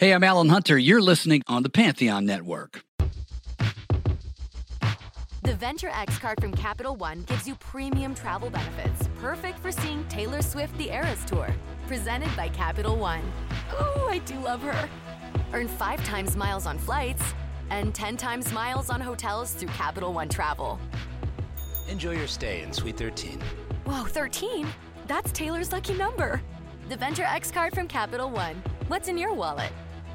Hey, I'm Alan Hunter. You're listening on the Pantheon Network. The Venture X card from Capital One gives you premium travel benefits, perfect for seeing Taylor Swift the Eras Tour. Presented by Capital One. Ooh, I do love her. Earn five times miles on flights and 10 times miles on hotels through Capital One Travel. Enjoy your stay in Suite 13. Whoa, 13? That's Taylor's lucky number. The Venture X card from Capital One. What's in your wallet?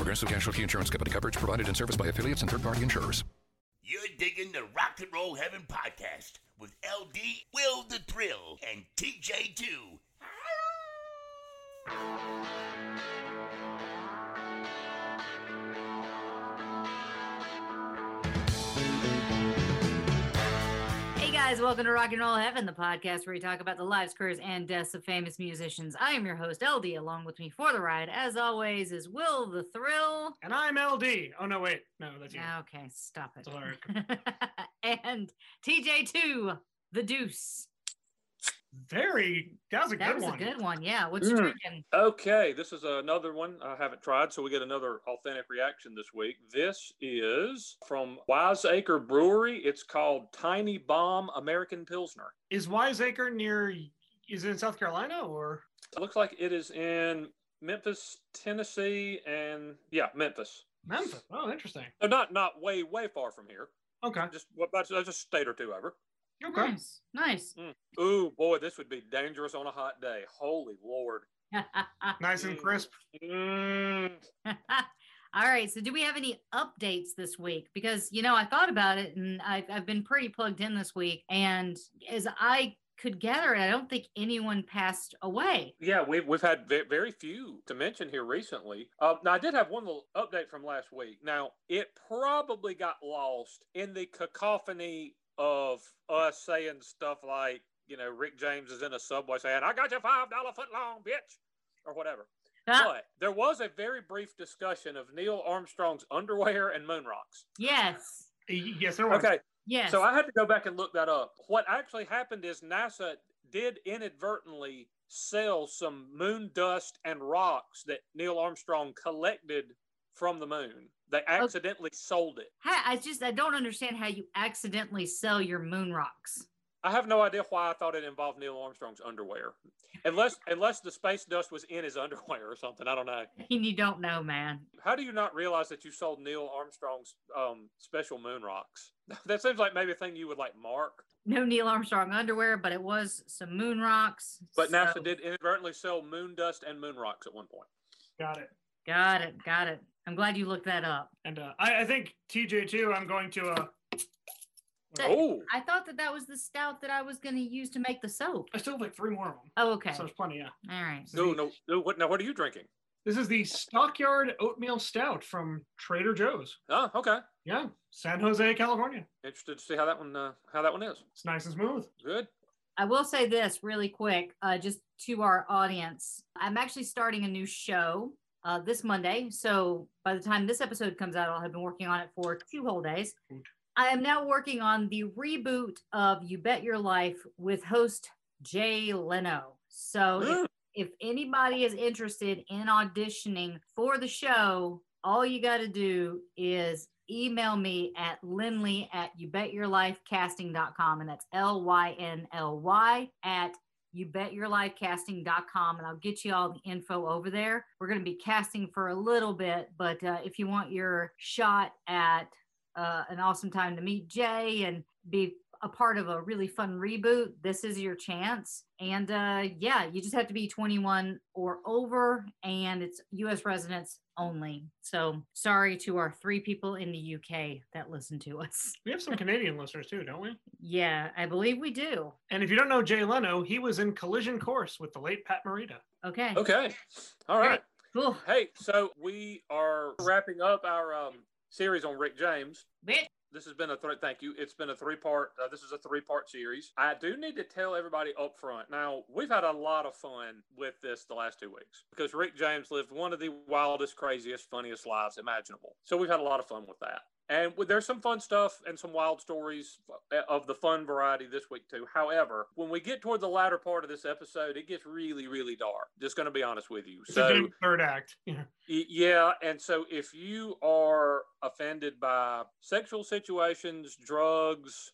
Progressive Casualty Insurance Company coverage provided and serviced by affiliates and third party insurers. You're digging the Rock and Roll Heaven podcast with LD, Will the Thrill, and TJ2. Guys, welcome to Rock and Roll Heaven, the podcast where we talk about the lives, careers, and deaths of famous musicians. I am your host, LD. Along with me for the ride, as always, is Will the Thrill. And I'm LD. Oh no, wait, no, that's you. Okay, stop it. And TJ2, the Deuce. Very. That was a That good was one. a good one. Yeah. What you Mm. drinking? Okay, this is another one I haven't tried, so we get another authentic reaction this week. This is from Wiseacre Brewery. It's called Tiny Bomb American Pilsner. Is Wiseacre near? Is it in South Carolina or? It looks like it is in Memphis, Tennessee, and yeah, Memphis. Memphis. Oh, interesting. So not not way way far from here. Okay. Just what about just a state or two over. Okay. Nice. Nice. Mm. Ooh, boy, this would be dangerous on a hot day. Holy Lord. Nice and crisp. Mm. All right. So, do we have any updates this week? Because, you know, I thought about it and I've, I've been pretty plugged in this week. And as I could gather it, I don't think anyone passed away. Yeah, we've we've had ve- very few to mention here recently. Uh, now, I did have one little update from last week. Now, it probably got lost in the cacophony of us saying stuff like, you know, Rick James is in a subway saying, "I got you five dollar foot long, bitch," or whatever. Ah, But there was a very brief discussion of Neil Armstrong's underwear and moon rocks. yes. Yes, there was. Okay, Yes. so I had to go back and look that up. What actually happened is NASA did inadvertently sell some moon dust and rocks that Neil Armstrong collected from the moon. They accidentally sold it. Hi- I just I don't understand how you accidentally sell your moon rocks. I have no idea why I thought it involved Neil Armstrong's underwear. Unless unless the space dust was in his underwear or something. I don't know. And you don't know, man. How do you not realize that you sold Neil Armstrong's um, special moon rocks? that seems like maybe a thing you would like mark. No Neil Armstrong underwear, but it was some moon rocks. But NASA did inadvertently sell moon dust and moon rocks at one point. Got it. Got it. Got it. I'm glad you looked that up. And uh, I, I think TJ too. I'm going to. Uh, That- Oh, I thought that that was the stout that I was going to use to make the soap. I still have like three more of them. Oh, okay. So there's plenty. Yeah. All right. no, no, no. What now? What are you drinking? This is the Stockyard Oatmeal Stout from Trader Joe's. Oh, okay. Yeah, San Jose, California. Interested to see how that one uh, how that one is. It's nice and smooth. Good. I will say this really quick, uh, just to our audience. I'm actually starting a new show uh, this Monday. So by the time this episode comes out, I'll have been working on it for two whole days. I am now working on the reboot of You Bet Your Life with host Jay Leno. So if, if anybody is interested in auditioning for the show, all you got to do is email me at linley at youbetyourlifecasting.com and that's l-y-n-l-y at youbetyourlifecasting.com and I'll get you all the info over there. We're going to be casting for a little bit, but uh, if you want your shot at uh, an awesome time to meet Jay and be a part of a really fun reboot, this is your chance. And uh, yeah, you just have to be 21 or over, and it's US residents only. So sorry to our three people in the UK that listen to us. We have some Canadian listeners too, don't we? Yeah, I believe we do. And if you don't know Jay Leno, he was in Collision Course with the late Pat Morita. Okay. Okay. All right. Cool. Hey, so we are wrapping up our um, series on Rick James. Bitch. This has been a th- thank you. It's been a three part. Uh, this is a three part series. I do need to tell everybody up front. Now we've had a lot of fun with this the last two weeks because Rick James lived one of the wildest, craziest, funniest lives imaginable. So we've had a lot of fun with that. And there's some fun stuff and some wild stories of the fun variety this week too. However, when we get toward the latter part of this episode, it gets really, really dark. Just going to be honest with you. It's so third act. Yeah. Yeah, and so if you are offended by sexual situations, drugs,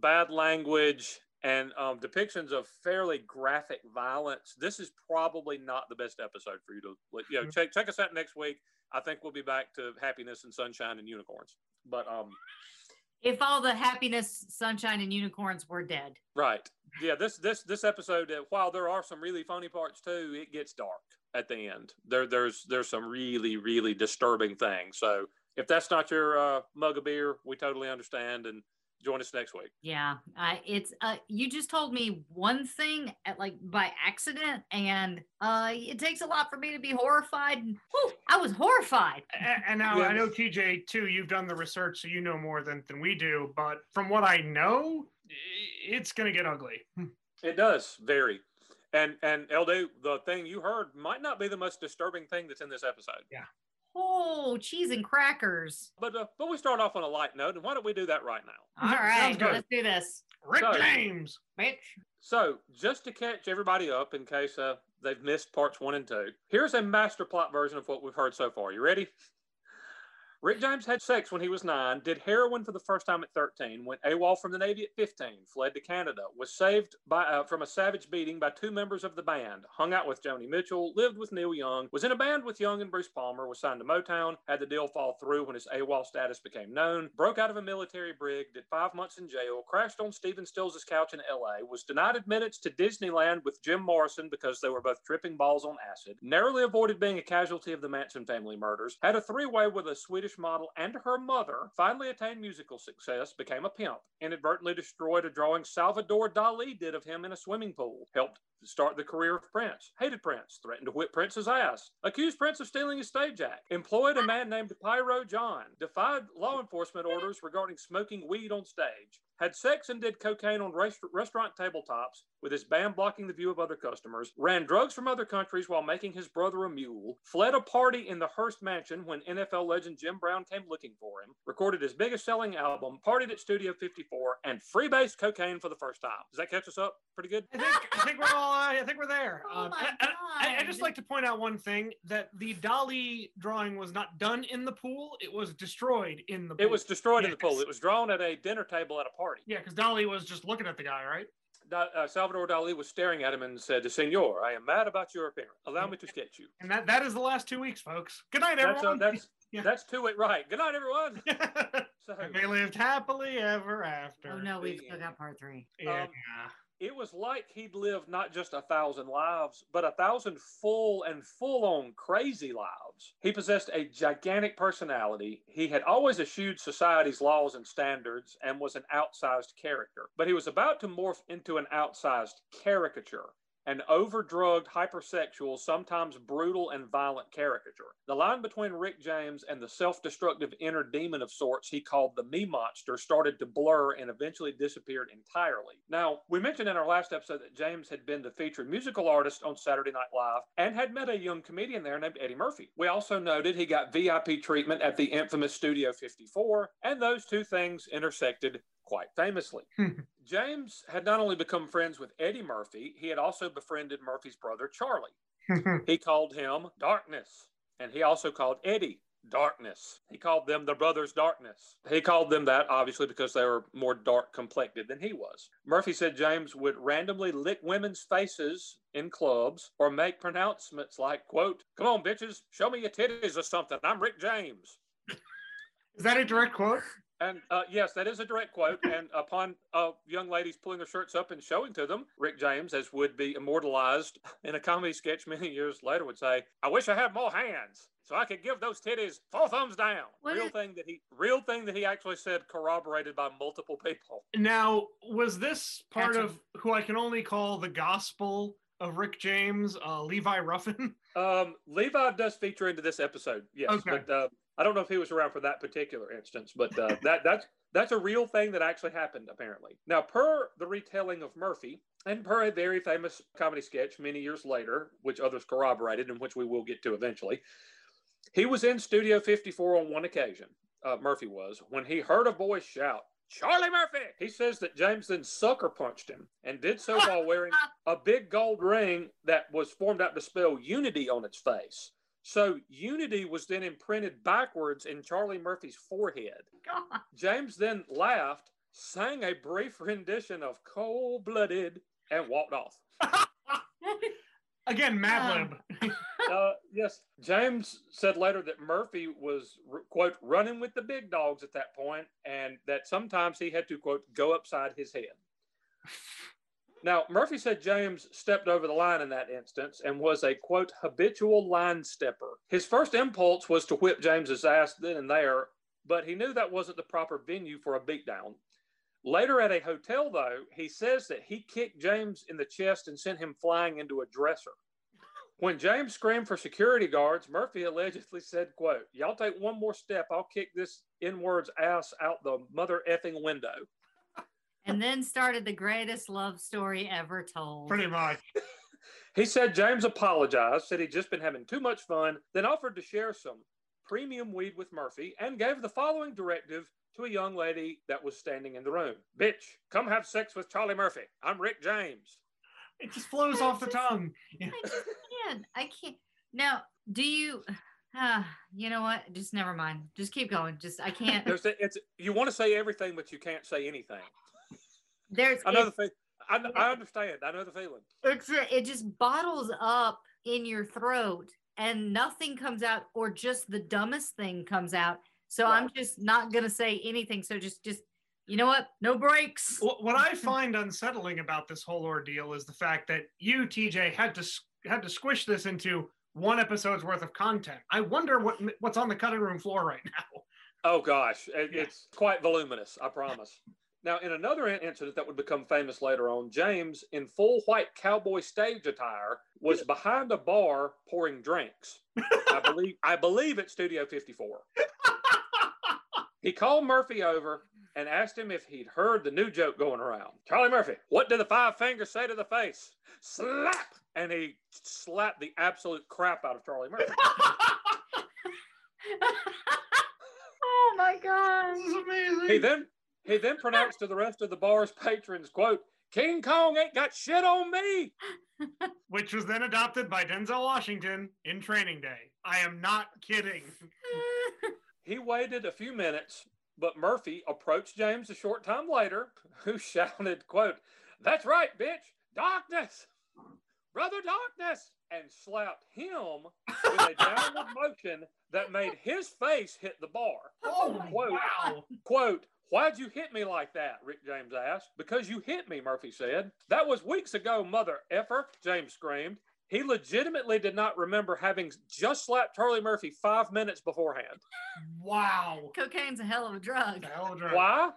bad language, and um, depictions of fairly graphic violence, this is probably not the best episode for you to. You know, check check us out next week. I think we'll be back to happiness and sunshine and unicorns. But um, If all the happiness, sunshine, and unicorns were dead. right, yeah, this this this episode, uh, while there are some really funny parts too, it gets dark at the end. There there's there's some really really disturbing things. So if that's not your uh, mug of beer, we totally understand and join us next week. Yeah, I it's uh you just told me one thing at like by accident, and uh it takes a lot for me to be horrified. And whew, I was horrified. A- And now Yeah. I know TJ too. You've done the research, so you know more than than we do. But from what I know, it's gonna get ugly. It does vary. And and LD, the thing you heard might not be the most disturbing thing that's in this episode. Oh, cheese and crackers. But uh, but we start off on a light note, and why don't we do that right now? All right, let's do this, Rick So- James. bitch. So, just to catch everybody up in case uh, they've missed parts one and two, here's a master plot version of what we've heard so far. You ready? Rick James had sex when he was nine, did heroin for the first time at 13, went AWOL from the Navy at 15, fled to Canada, was saved by uh, from a savage beating by two members of the band, hung out with Joni Mitchell, lived with Neil Young, was in a band with Young and Bruce Palmer, was signed to Motown, had the deal fall through when his AWOL status became known, broke out of a military brig, did five months in jail, crashed on Stephen Stills' couch in LA, was denied admittance to Disneyland with Jim Morrison because they were both tripping balls on acid, narrowly avoided being a casualty of the Manson family murders, had a three way with a Swedish model and her mother, finally attained musical success, became a pimp, inadvertently destroyed a drawing Salvador Dali did of him in a swimming pool, helped start the career of Prince, hated Prince, threatened to whip Prince's ass, accused Prince of stealing his stage act, employed a man named Pyro John, defied law enforcement orders regarding smoking weed on stage, had sex and did cocaine on rest- restaurant tabletops with his band blocking the view of other customers, ran drugs from other countries while making his brother a mule, fled a party in the Hearst Mansion when NFL legend Jim Brown came looking for him, recorded his biggest selling album, partied at Studio 54, and freebased cocaine for the first time. Does that catch us up pretty good? I think I think we're all uh, I think we're there. Oh Um, my I, I, I- I just like to point out one thing that the Dali drawing was not done in the pool; it was destroyed in the. pool. It was destroyed in the pool. It was drawn at a dinner table at a party. Yeah, because Dali was just looking at the guy, right? Da- uh, Salvador Dali was staring at him and said, Senor, I am mad about your appearance. Allow me to sketch you. And that that is the last two weeks, folks. Good night, That's, uh, everyone. that's, Yeah. that's two it right. Good night, everyone. So, And they lived happily ever after. Oh no, we've still got part three. Yeah. It was like he'd lived not just a thousand lives, but a thousand full and full on crazy lives. He possessed a gigantic personality. He had always eschewed society's laws and standards and was an outsized character. But he was about to morph into an outsized caricature. An overdrugged, hypersexual, sometimes brutal and violent caricature. The line between Rick James and the self destructive inner demon of sorts he called the Me Monster started to blur and eventually disappeared entirely. Now, we mentioned in our last episode that James had been the featured musical artist on Saturday Night Live and had met a young comedian there named Eddie Murphy. We also noted he got VIP treatment at the infamous Studio 54, and those two things intersected quite famously. Hmm. James had not only become friends with Eddie Murphy, he had also befriended Murphy's brother Charlie. Hmm. He called him Darkness, and he also called Eddie Darkness. He called them the brothers Darkness. He called them that obviously because they were more dark complected than he was. Murphy said James would randomly lick women's faces in clubs or make pronouncements like, quote, come on, bitches, show me your titties or something. I'm Rick James. Is that a direct quote? And uh, yes, that is a direct quote. And upon uh, young ladies pulling their shirts up and showing to them, Rick James, as would be immortalized in a comedy sketch many years later, would say, "I wish I had more hands so I could give those titties four thumbs down." What real is- thing that he, real thing that he actually said, corroborated by multiple people. Now, was this part Gotcha. of who I can only call the gospel of Rick James, uh, Levi Ruffin? Um, Levi does feature into this episode, yes, Okay. but uh, I don't know if he was around for that particular instance. But uh, that that's that's a real thing that actually happened, apparently. Now, per the retelling of Murphy, and per a very famous comedy sketch many years later, which others corroborated, and which we will get to eventually, he was in Studio 54 on one occasion. Uh, Murphy was when he heard a voice shout. Charlie Murphy! He says that James then sucker punched him and did so while wearing a big gold ring that was formed out to spell unity on its face. So unity was then imprinted backwards in Charlie Murphy's forehead. God. James then laughed, sang a brief rendition of Cold Blooded, and walked off. Again, Mad Um, Lib. Uh, yes, James said later that Murphy was, quote, running with the big dogs at that point, and that sometimes he had to, quote, go upside his head. Now, Murphy said James stepped over the line in that instance and was a, quote, habitual line stepper. His first impulse was to whip James's ass then and there, but he knew that wasn't the proper venue for a beatdown. Later at a hotel, though, he says that he kicked James in the chest and sent him flying into a dresser. When James screamed for security guards, Murphy allegedly said, quote, Y'all take one more step, I'll kick this N-word's ass out the mother effing window. And then started the greatest love story ever told. Pretty much. He said James apologized, said he'd just been having too much fun, then offered to share some premium weed with Murphy and gave the following directive to a young lady that was standing in the room. Bitch, come have sex with Charlie Murphy. I'm Rick James. It just flows off the tongue. I just can't. I can't. Now, do you? Uh, you know what? Just never mind. Just keep going. Just I can't. There's a, it's you want to say everything, but you can't say anything. There's. another it- thing. I, I understand. I know the feeling. it's it just bottles up in your throat and nothing comes out or just the dumbest thing comes out so i'm just not gonna say anything so just just you know what no breaks What, what I find unsettling about this whole ordeal is the fact that you, TJ, had to had to squish this into one episode's worth of content. I wonder what what's on the cutting room floor right now. Oh gosh, it, it's quite voluminous. I promise. Now, in another incident that would become famous later on, James, in full white cowboy stage attire, was behind a bar pouring drinks. I believe I believe at Studio 54. He called Murphy over and asked him if he'd heard the new joke going around. Charlie Murphy, what did the five fingers say to the face? Slap! And he slapped the absolute crap out of Charlie Murphy. oh my god This is amazing. He then he then pronounced to the rest of the bar's patrons, quote, King Kong ain't got shit on me. Which was then adopted by Denzel Washington in Training Day. I am not kidding. He waited a few minutes, but Murphy approached James a short time later, who shouted, quote, That's right, bitch, darkness, brother darkness, and slapped him with a downward motion that made his face hit the bar. Oh, Quote, wow. Quote, Why'd you hit me like that? Rick James asked. Because you hit me, Murphy said. That was weeks ago, mother effer, James screamed. He legitimately did not remember having just slapped Charlie Murphy five minutes beforehand. Wow. cocaine's a hell of a drug The hell of a drug. Why?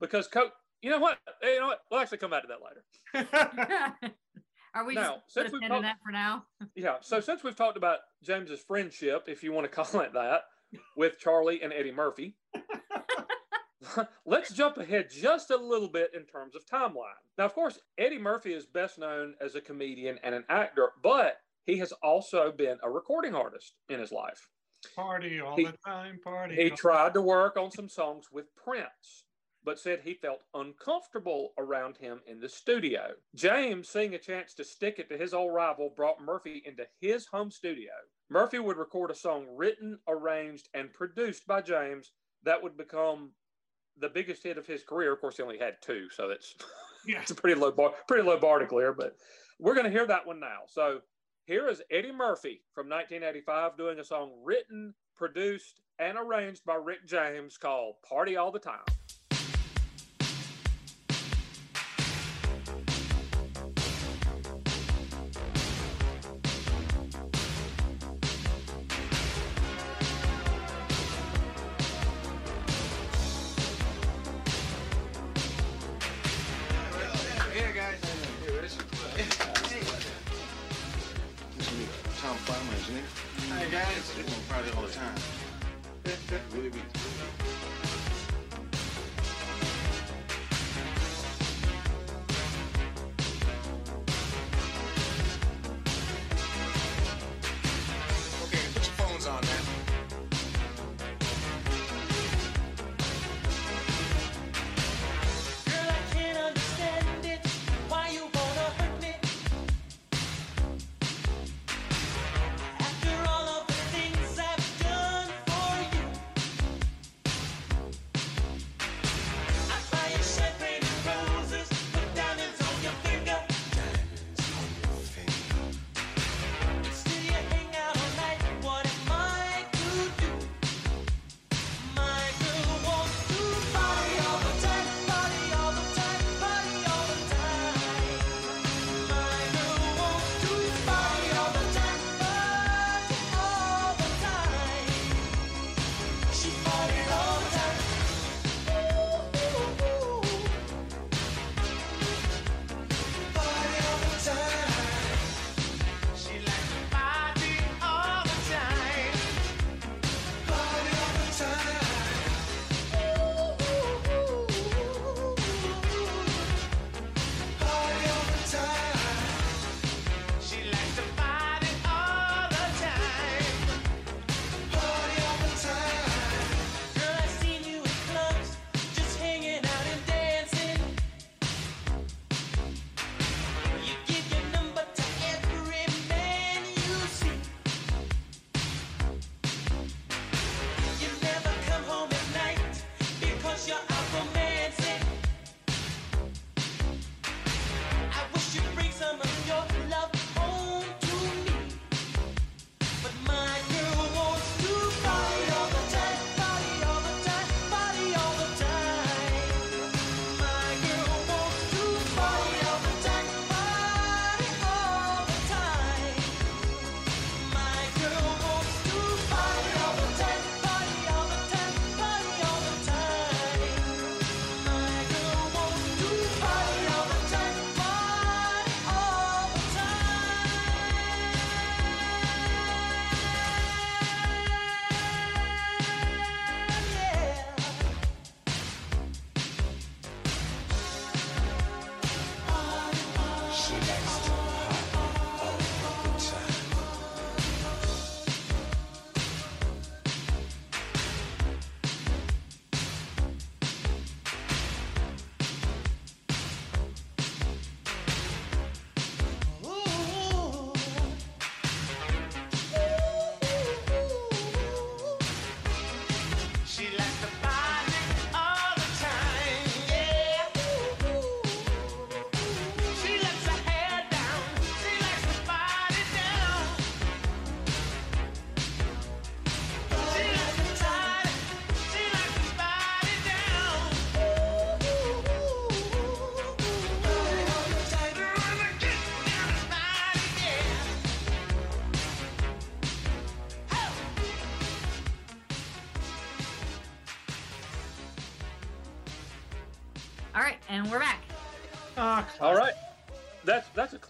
Because Coke, you know what? You know what? We'll actually come back to that later. are we Now, just since we've pin talked- that for now Yeah. So since we've talked about James's friendship, if you want to call it that, with Charlie and Eddie Murphy, let's jump ahead just a little bit in terms of timeline. Now, of course, Eddie Murphy is best known as a comedian and an actor, but he has also been a recording artist in his life. Party all He- the time. Party. He tried to work on some songs with Prince, but said he felt uncomfortable around him in the studio. James, seeing a chance to stick it to his old rival, brought Murphy into his home studio. Murphy would record a song written, arranged, and produced by James that would become the biggest hit of his career. Of course, he only had two, so it's Yeah. it's a pretty low bar, pretty low bar to clear. But we're going to hear that one now. So here is Eddie Murphy from 1985 doing a song written, produced, and arranged by Rick James called "Party All the Time."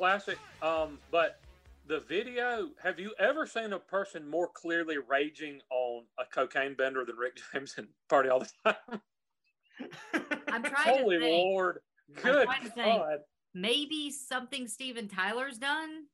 Classic. Um, but the video, have you ever seen a person more clearly raging on a cocaine bender than Rick James and Party All the Time? I'm trying Holy to think. Lord, I'm good trying to think. God, Maybe something Steven Tyler's done.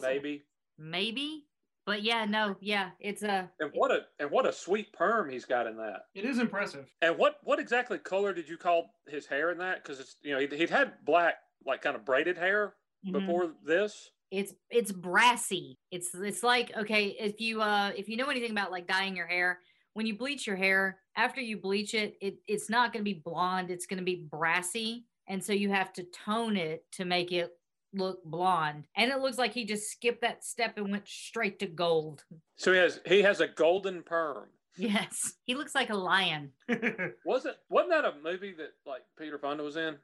maybe. Maybe. But yeah, no, yeah, it's a. And what a and what a sweet perm he's got in that. It is impressive. And what what exactly color did you call his hair in that? Because it's you know he'd, he'd had black like kind of braided hair Mhm. before this. It's it's brassy. It's it's like okay, if you uh if you know anything about like dyeing your hair, when you bleach your hair, after you bleach it, it it's not going to be blonde. It's going to be brassy, and so you have to tone it to make it look blonde. And it looks like he just skipped that step and went straight to gold. So he has he has a golden perm. Yes, he looks like a lion. Wasn't wasn't that a movie that like Peter Fonda was in?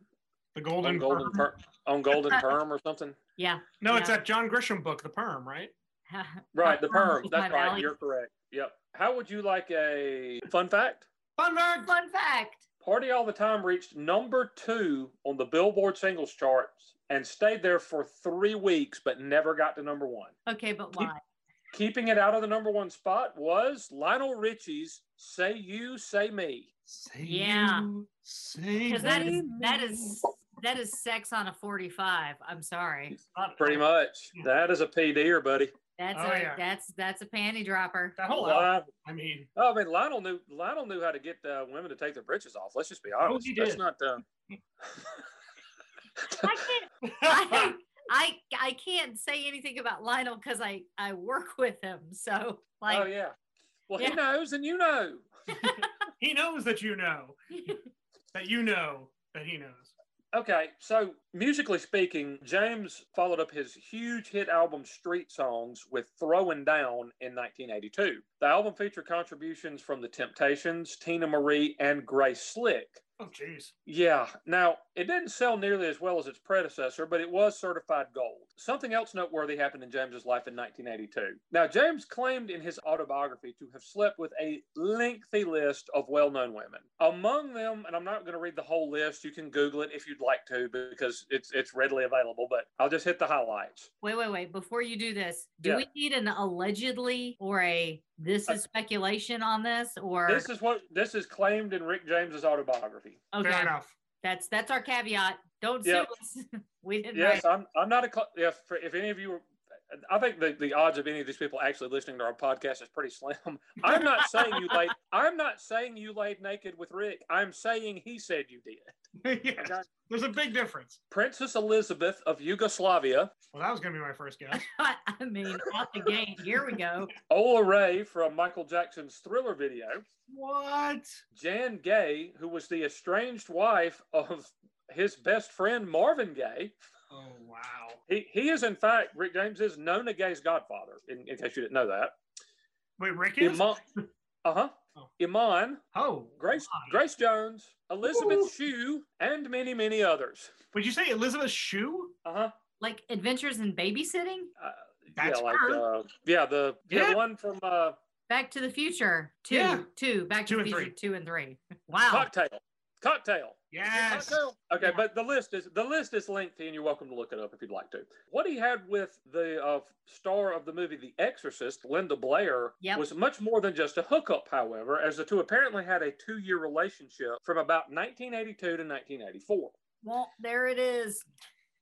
The Golden on Golden Perm? Per- on Golden Perm or something. Yeah. No, it's that John Grisham book, The Perm, right? Right, the perm. That's right. valley. You're correct. Yep. How would you like a fun fact? Fun fact. Fun fact. Party All the Time reached number two on the Billboard singles charts and stayed there for three weeks, but never got to number one. Okay, but why? keeping it out of the number one spot was Lionel Richie's "Say You, Say Me." Say Yeah. you, Because that is that is that is sex on a 45. I'm sorry. Pretty much. That is a PDer, buddy. That's Oh, a yeah. that's that's a panty dropper. That whole Lionel- I mean, Oh, I mean, Lionel knew Lionel knew how to get uh, women to take their britches off. Let's just be honest. he That's did. not. Uh... I can't I, I I can't say anything about Lionel because I I work with him. So like oh yeah. Well, Yeah. he knows, and you know. he knows that you know that you know that he knows. Okay, so musically speaking, James followed up his huge hit album Street Songs with Throwing Down in 1982. The album featured contributions from The Temptations, Teena Marie, and Grace Slick. Oh, jeez. Yeah, now it didn't sell nearly as well as its predecessor, but it was certified gold. Something else noteworthy happened in James's life in 1982. Now, James claimed in his autobiography to have slept with a lengthy list of well known women. Among them, and I'm not going to read the whole list, you can Google it if you'd like to because it's, it's readily available, but I'll just hit the highlights. wait wait wait before you do this, do Yeah. we need an allegedly or a this uh, is speculation on this or This is what this is claimed in Rick James's autobiography. okay Fair enough. that's that's our caveat. Don't Yeah. sue us. we didn't Yes, write. I'm. I'm not a. cl- If if any of you, were, I think the, the odds of any of these people actually listening to our podcast is pretty slim. I'm not saying you laid. I'm not saying you laid naked with Rick. I'm saying he said you did. yes. Okay. There's a big difference. Princess Elizabeth of Yugoslavia, Well, that was going to be my first guess. I mean, out the gate. Here we go. Ola Ray from Michael Jackson's Thriller video, What? Jan Gaye, who was the estranged wife of his best friend Marvin Gaye. Oh, wow. He, he is in fact Rick James is Nona Gaye's godfather. In, in case you didn't know that. Wait, Rick is? Iman, uh huh. Oh. Iman, Oh, Grace my. Grace Jones, Elizabeth Ooh. Shue, and many many others. Would you say Elizabeth Shue? Uh huh. Like adventures in babysitting? Uh, That's yeah, like her. uh, yeah, the yeah. Yeah. one from uh, Back to the Future. Two. Yeah. Two. Back to the Future. three. Two and three. Wow. Cocktail. Cocktail. Yes. Okay, Yeah. but the list is the list is lengthy, and you're welcome to look it up if you'd like to. What he had with the uh, star of the movie The Exorcist, Linda Blair, Yep. was much more than just a hookup. However, as the two apparently had a two-year relationship from about 1982 to 1984. Well, there it is.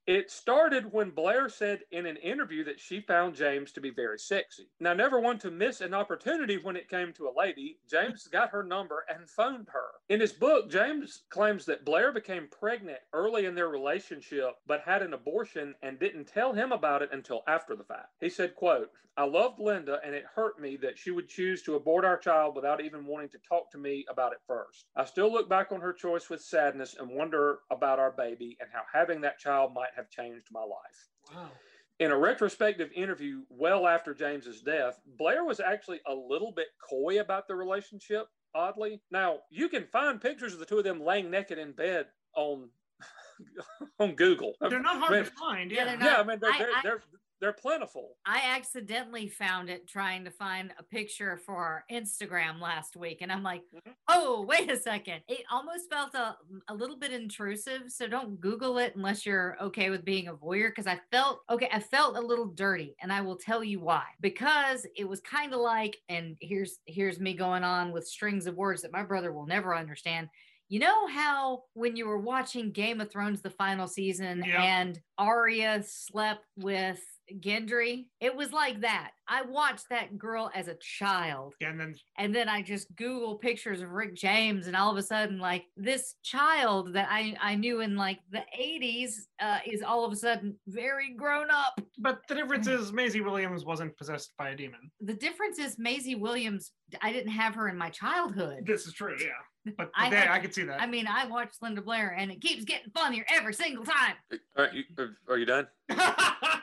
It started when Blair said in an interview that she found James to be very sexy. Now, never one to miss an opportunity when it came to a lady, James got her number and phoned her. In his book, James claims that Blair became pregnant early in their relationship, but had an abortion and didn't tell him about it until after the fact. He said, quote, I loved Linda and it hurt me that she would choose to abort our child without even wanting to talk to me about it first. I still look back on her choice with sadness and wonder about our baby and how having that child might have changed my life. Wow. In a retrospective interview well after James's death, Blair was actually a little bit coy about the relationship, oddly. Now, you can find pictures of the two of them laying naked in bed on on Google. They're not hard Man, to find. Yeah, Yeah. they're yeah, I mean they're, I- they're, I- they're they're plentiful. I accidentally found it trying to find a picture for our Instagram last week. And I'm like, Mhm. oh, wait a second. It almost felt a, a little bit intrusive. So don't Google it unless you're okay with being a voyeur. Cause I felt, okay, I felt a little dirty. And I will tell you why. Because it was kind of like, and here's, here's me going on with strings of words that my brother will never understand. You know how when you were watching Game of Thrones, the final season, Yeah. and Arya slept with Gendry? It was like that. I watched that girl as a child, And then and then I just Google pictures of Rick James, and all of a sudden, like this child that I I knew in like the '80s uh, is all of a sudden very grown up. But the difference is Maisie Williams wasn't possessed by a demon. The difference is Maisie Williams. I didn't have her in my childhood. This is true, yeah. But I I, had- I could see that. I mean, I watched Linda Blair, and it keeps getting funnier every single time. All right, you, are, are you done?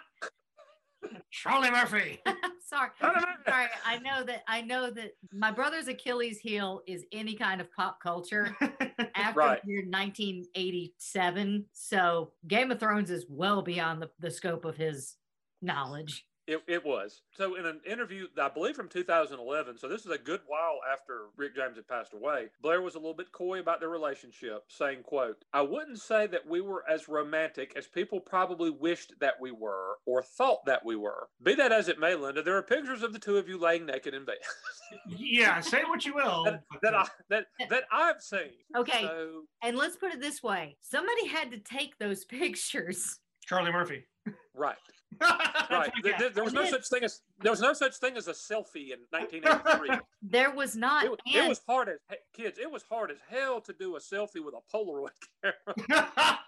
Charlie Murphy. sorry. sorry. I know that I know that my brother's Achilles heel is any kind of pop culture after Right. year 1987. So Game of Thrones is well beyond the, the scope of his knowledge. It, it was. So in an interview, I believe from 2011, so this is a good while after Rick James had passed away, Blair was a little bit coy about their relationship, saying, quote, I wouldn't say that we were as romantic as people probably wished that we were or thought that we were. Be that as it may, Linda, there are pictures of the two of you laying naked in bed. Yeah, say what you will. that, that I that that I've seen. Okay. So And let's put it this way somebody had to take those pictures. Charlie Murphy. right. Right. There, there- there was no such thing as there was no such thing as a selfie in 1983. There was not. It, wa- it was hard as kids. It was hard as hell to do a selfie with a Polaroid camera.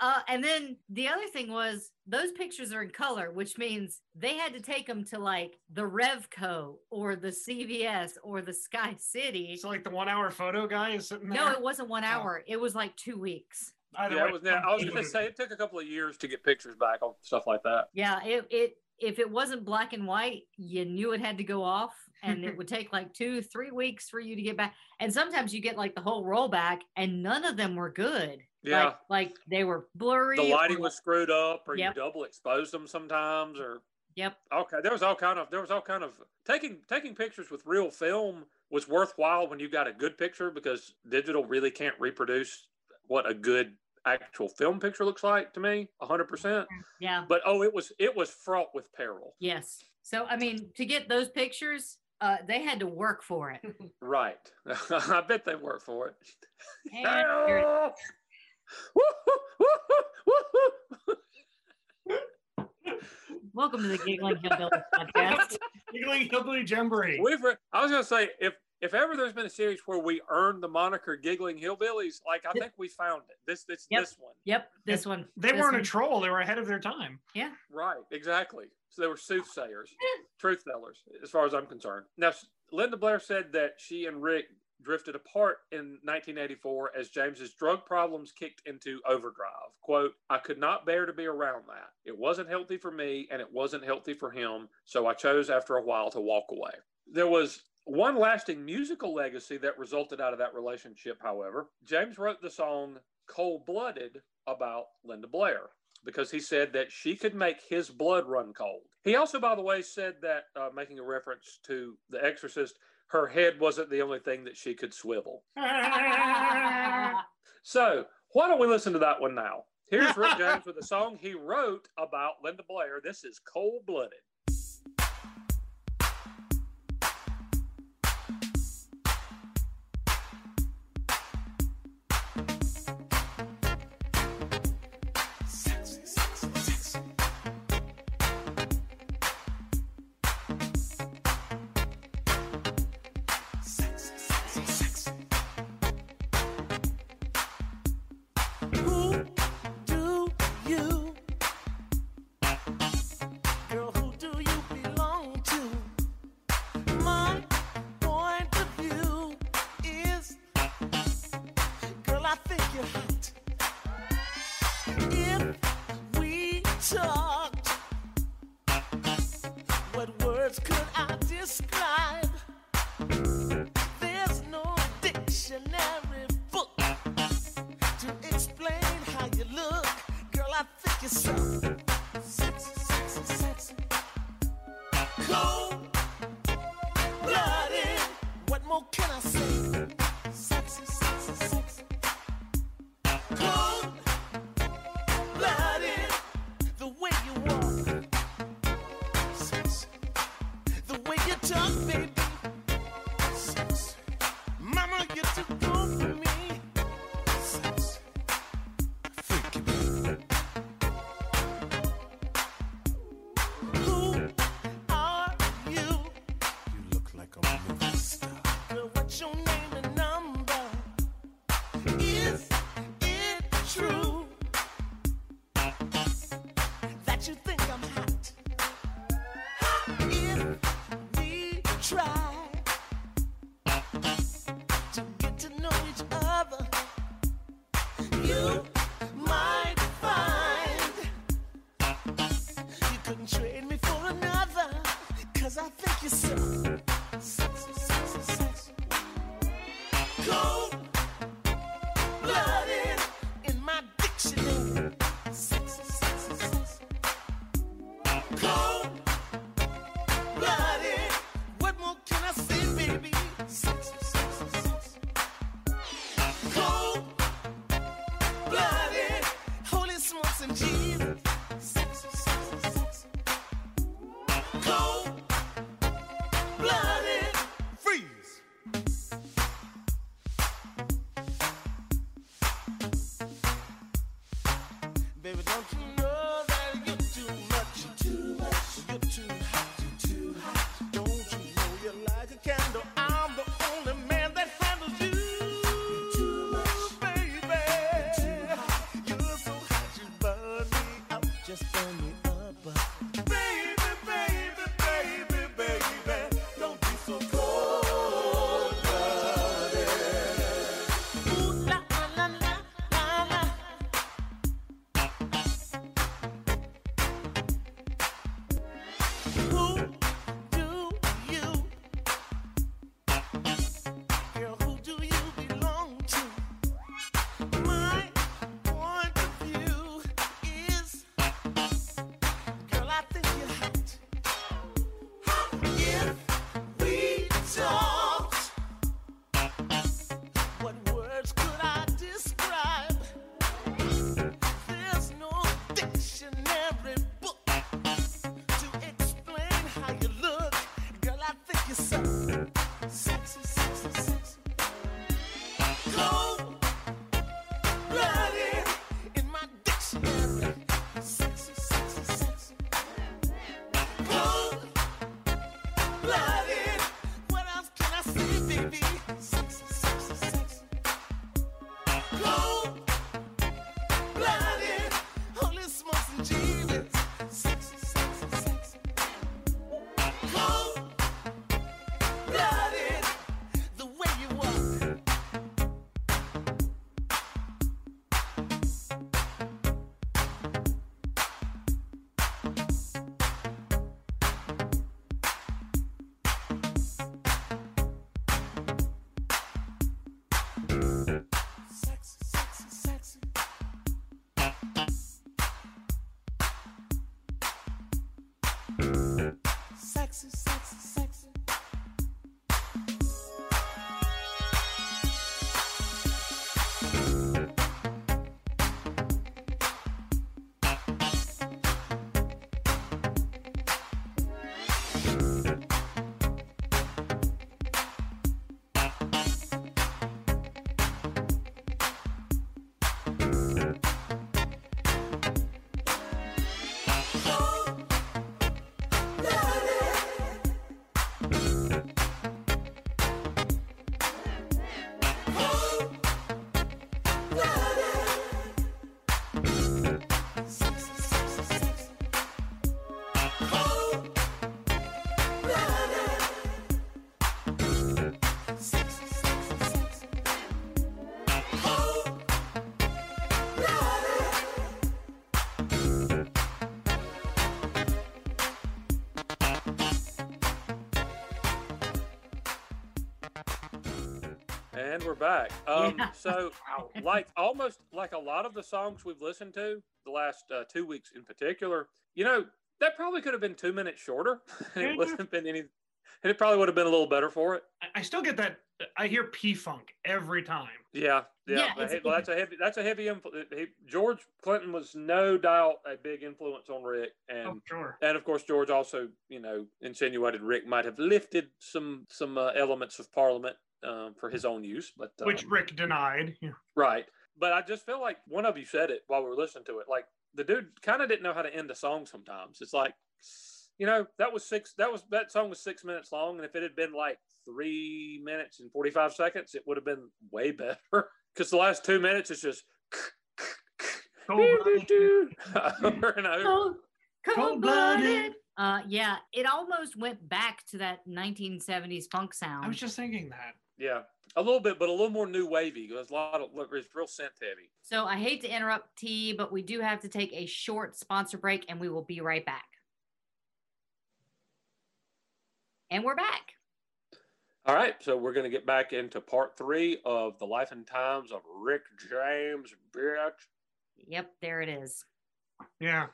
Uh, and then the other thing was those pictures are in color, which means they had to take them to like the Revco or the CVS or the Sky City. So like the one hour photo guy is sitting there. No, it wasn't one hour. It was like two weeks. Either yeah, way, it was. Now, I was going to say it took a couple of years to get pictures back on stuff like that. Yeah, it it if it wasn't black and white, you knew it had to go off, and it would take like two, three weeks for you to get back. And sometimes you get like the whole roll back, and none of them were good. Yeah. like, like they were blurry. The lighting or- was screwed up, or Yep. you double exposed them sometimes, or Yep. okay. There was all kind of there was all kind of taking taking pictures with real film was worthwhile when you got a good picture because digital really can't reproduce what a good actual film picture looks like to me, hundred percent. Yeah. But oh, it was it was fraught with peril. Yes. So I mean, to get those pictures, uh, they had to work for it. Right. I bet they worked for it. And Welcome to the Giggling Hillbilly podcast. Giggling Hillbilly Jamboree. We've. re- I was going to say if if ever there's been a series where we earned the moniker "Giggling Hillbillies," like I think we found it. This this Yep. this one. Yep, this one. They this weren't a troll. They were ahead of their time. Yeah. Right. Exactly. So they were soothsayers, truth tellers, as far as I'm concerned. Now, Linda Blair said that she and Rick drifted apart in 1984 as James's drug problems kicked into overdrive. Quote, I could not bear to be around that. It wasn't healthy for me and it wasn't healthy for him. So I chose after a while to walk away. There was one lasting musical legacy that resulted out of that relationship, however. James wrote the song Cold Blooded about Linda Blair because he said that she could make his blood run cold. He also, by the way, said that, uh, making a reference to The Exorcist, her head wasn't the only thing that she could swivel. So, why don't we listen to that one now? Here's Rick James with a song he wrote about Linda Blair. This is Cold Blooded. Sexy, And we're back. Um, Yeah. So, like almost like a lot of the songs we've listened to the last uh, two weeks in particular, you know, that probably could have been two minutes shorter. and it wouldn't have been any, and it probably would have been a little better for it. I- I still get that. I hear P Funk every time. Yeah, yeah. Yeah, well, that's a heavy. That's a heavy influence. George Clinton was no doubt a big influence on Rick, and Oh, sure. and of course George also, you know, insinuated Rick might have lifted some some uh, elements of Parliament um, for his own use, but um, Which Rick denied. Yeah. Right. But I just feel like one of you said it while we were listening to it. Like the dude kind of didn't know how to end a song sometimes. It's like, you know, that was six, that was, that song was six minutes long. And if it had been like three minutes and 45 seconds, it would have been way better. Cause the last two minutes is just over and over. Cold, Cold-blooded. blooded. Uh, yeah, it almost went back to that 1970s funk sound. I was just thinking that. Yeah. A little bit, but a little more new wavy. It was a lot of, it's real synth heavy. So I hate to interrupt T, but we do have to take a short sponsor break and we will be right back. And we're back. All right, so we're going to get back into part three of the life and times of Rick James, bitch. Yep, there it is. Yeah.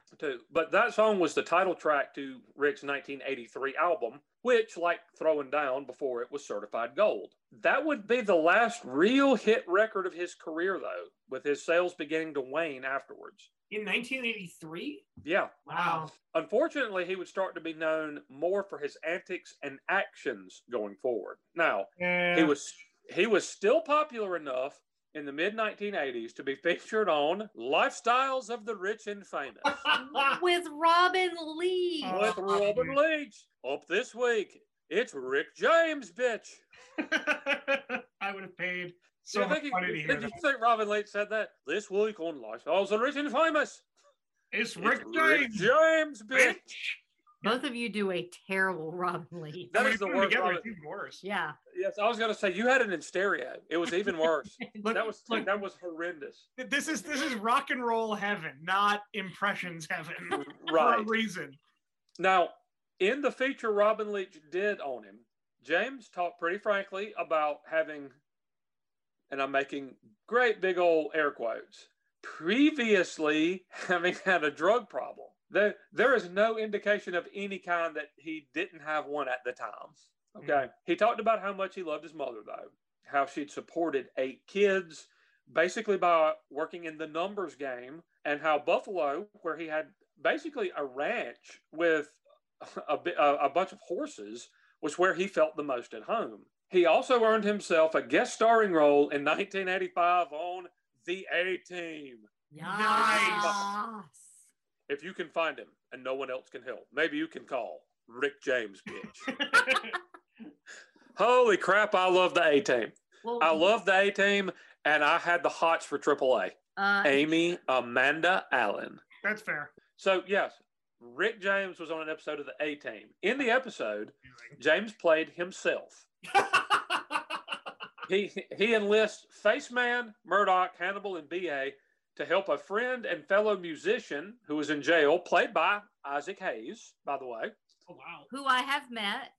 But that song was the title track to Rick's 1983 album, which, like Throwing Down before it, was certified gold. That would be the last real hit record of his career, though, with his sales beginning to wane afterwards. In 1983? Yeah. Wow. Unfortunately, he would start to be known more for his antics and actions going forward. Now, Yeah. he was he was still popular enough in the mid 1980s to be featured on Lifestyles of the Rich and Famous With Robin Lee. with Robin Leach. Up this week, it's Rick James, bitch. I would have paid so you much think, money to hear did you think Robin Leach said that? This week on Lifestyles of the Rich and Famous. It's It's Rick Rick James. James, bitch. Both of you do a terrible Robin Lee. That When is you the worst. together, Robin- it's even worse. Yeah. Yes, I was gonna say you had it in stereo. It was even worse. Look, that was look, that was horrendous. this is this is rock and roll heaven, not impressions heaven. Right. For a reason. Now, in the feature Robin Leach did on him, James talked pretty frankly about having, and I'm making great big old air quotes, previously having had a drug problem. There, there is no indication of any kind that he didn't have one at the time. Okay. Mm. He talked about how much he loved his mother, though, how she'd supported eight kids basically by working in the numbers game, and how Buffalo, where he had basically a ranch with a, a, a bunch of horses, was where he felt the most at home. He also earned himself a guest starring role in 1985 on The A Team. Nice. If you can find him and no one else can help, maybe you can call Rick James, bitch. Holy crap, I love the A Team. Well, I love the A Team, and I had the hots for AAA. uh, Amy Amanda Allen. That's fair. So, yes, Rick James was on an episode of the A Team. In the episode, James played himself. he he enlists Faceman, Murdock, Hannibal, and BA to help a friend and fellow musician who was in jail, played by Isaac Hayes, by the way, Oh wow. who I have met.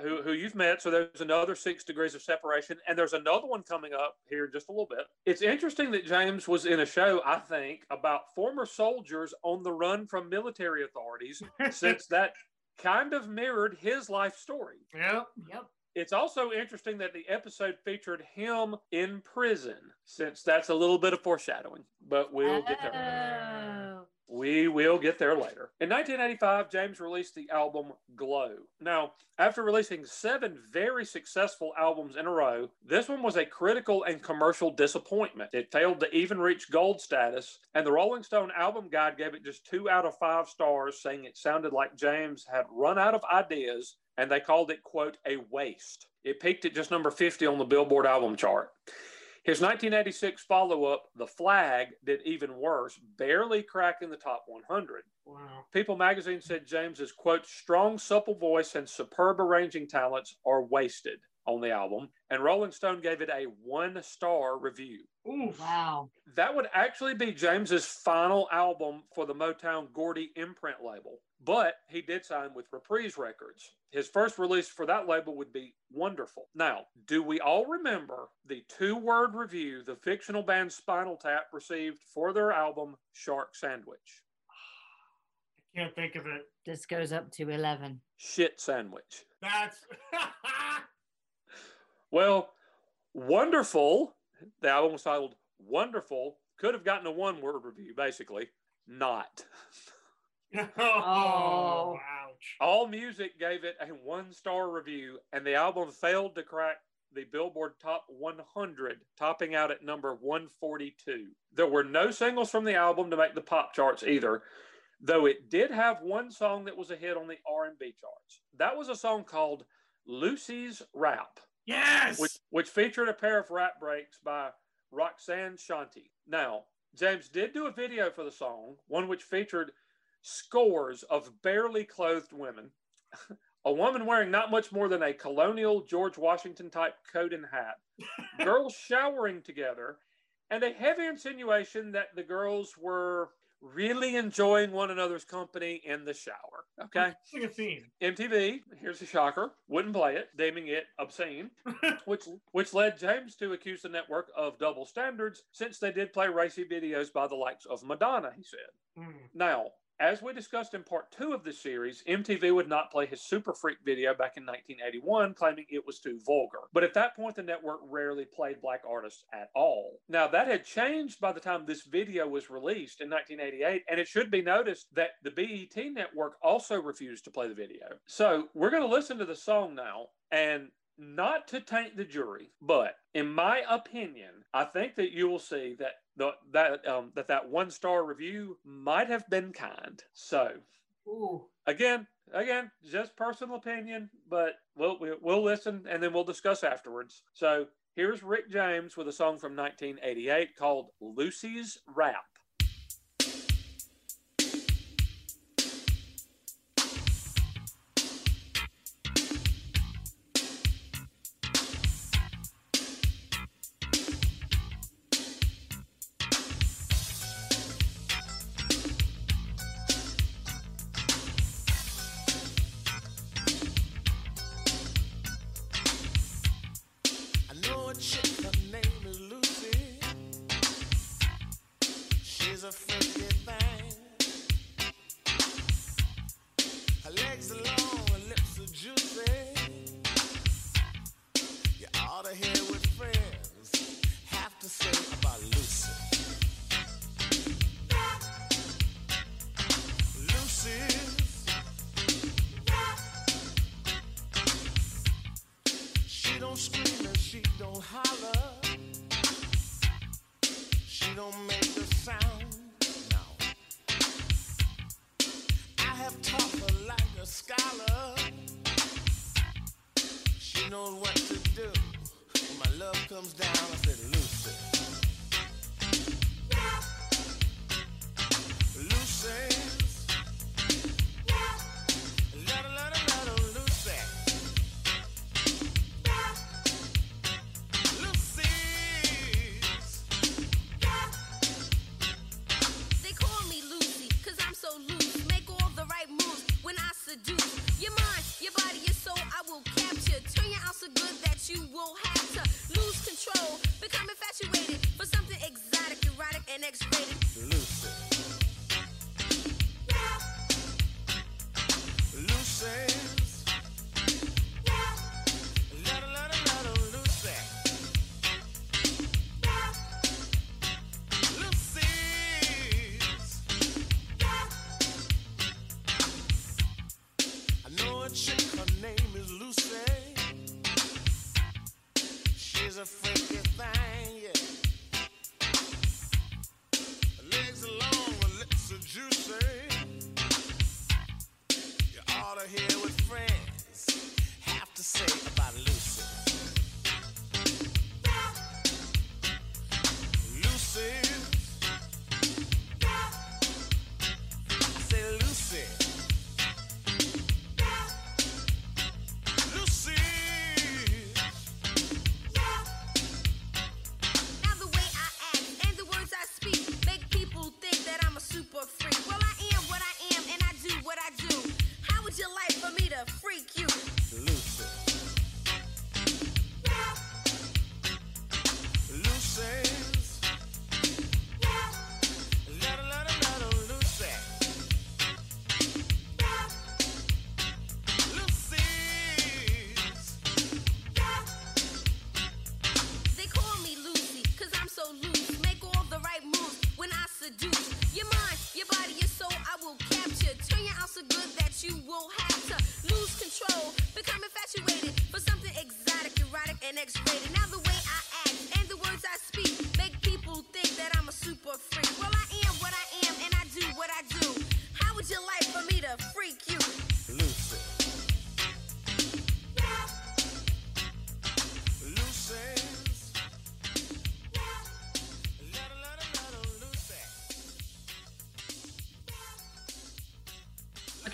who, who you've met. So there's another six degrees of separation, and there's another one coming up here in just a little bit. It's interesting that James was in a show, I think, about former soldiers on the run from military authorities, since that kind of mirrored his life story. Yep. Yep. It's also interesting that the episode featured him in prison, since that's a little bit of foreshadowing, but we'll get there. Oh. We will get there later. In 1985, James released the album Glow. Now, after releasing seven very successful albums in a row, this one was a critical and commercial disappointment. It failed to even reach gold status, and the Rolling Stone album guide gave it just two out of five stars, saying it sounded like James had run out of ideas, and they called it, quote, a waste. It peaked at just number 50 on the Billboard album chart. His 1986 follow up, The Flag, did even worse, barely cracking the top 100. Wow. People magazine said James's quote, strong, supple voice and superb arranging talents are wasted on the album. And Rolling Stone gave it a one star review. Oof. Wow. That would actually be James's final album for the Motown Gordy imprint label, but he did sign with Reprise Records. His first release for that label would be Wonderful. Now, do we all remember the two word review the fictional band Spinal Tap received for their album Shark Sandwich? I can't think of it. This goes up to 11. Shit Sandwich. That's Well, Wonderful, the album was titled Wonderful, could have gotten a one word review, basically. Not. oh, ouch. All Music gave it a one star review, and the album failed to crack the Billboard Top 100, topping out at number 142. There were no singles from the album to make the pop charts either, though it did have one song that was a hit on the R&B charts. That was a song called Lucy's Rap, Yes. which, which featured a pair of rap breaks by Roxanne Shanté. Now, James did do a video for the song, one which featured scores of barely clothed women. a woman wearing not much more than a colonial George Washington type coat and hat, girls showering together, and a heavy insinuation that the girls were really enjoying one another's company in the shower. Okay. It's like a theme. MTV, here's a shocker, wouldn't play it, deeming it obscene, which which led James to accuse the network of double standards since they did play racy videos by the likes of Madonna, he said. Hmm. Now, as we discussed in part two of this series, MTV would not play his Super Freak video back in 1981, claiming it was too vulgar. But at that point, the network rarely played black artists at all. Now, that had changed by the time this video was released in 1988, and it should be noticed that the BET network also refused to play the video. So we're going to listen to the song now, and not to taint the jury, but in my opinion, I think that you will see that the, that um, that that one star review might have been kind. So Ooh. again, again, just personal opinion, but we'll we'll, we'll listen and then we'll discuss afterwards. So here's Rick James with a song from 1988 called "Lucy's Rap."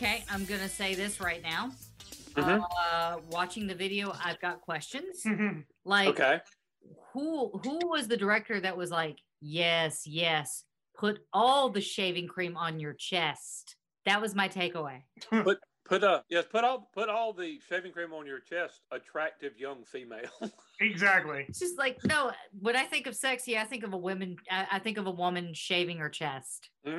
Okay, I'm gonna say this right now. Mhm. Uh, watching the video, I've got questions. like, Okay. who who was the director that was like, yes, yes, put all the shaving cream on your chest? That was my takeaway. put put uh yes put all put all the shaving cream on your chest. Attractive young female. Exactly. It's just like no. When I think of sexy, I think of a woman. I, I think of a woman shaving her chest. hmm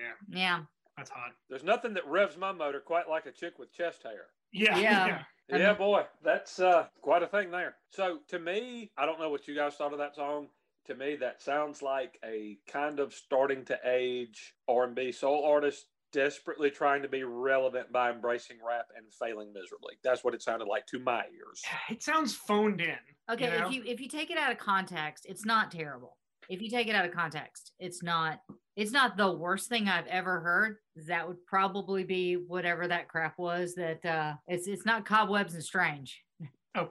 Yeah, Yeah, that's hot. There's nothing that revs my motor quite like a chick with chest hair. Yeah. Yeah. I Yeah, boy, that's uh, quite a thing there. So to me, I don't know what you guys thought of that song. To me, that sounds like a kind of starting to age R&B soul artist desperately trying to be relevant by embracing rap and failing miserably. That's what it sounded like to my ears. It sounds phoned in. Okay, you know? if you if you take it out of context, it's not terrible. If you take it out of context, it's not it's not the worst thing I've ever heard. That would probably be whatever that crap was. That uh it's it's not cobwebs and strange. Oh.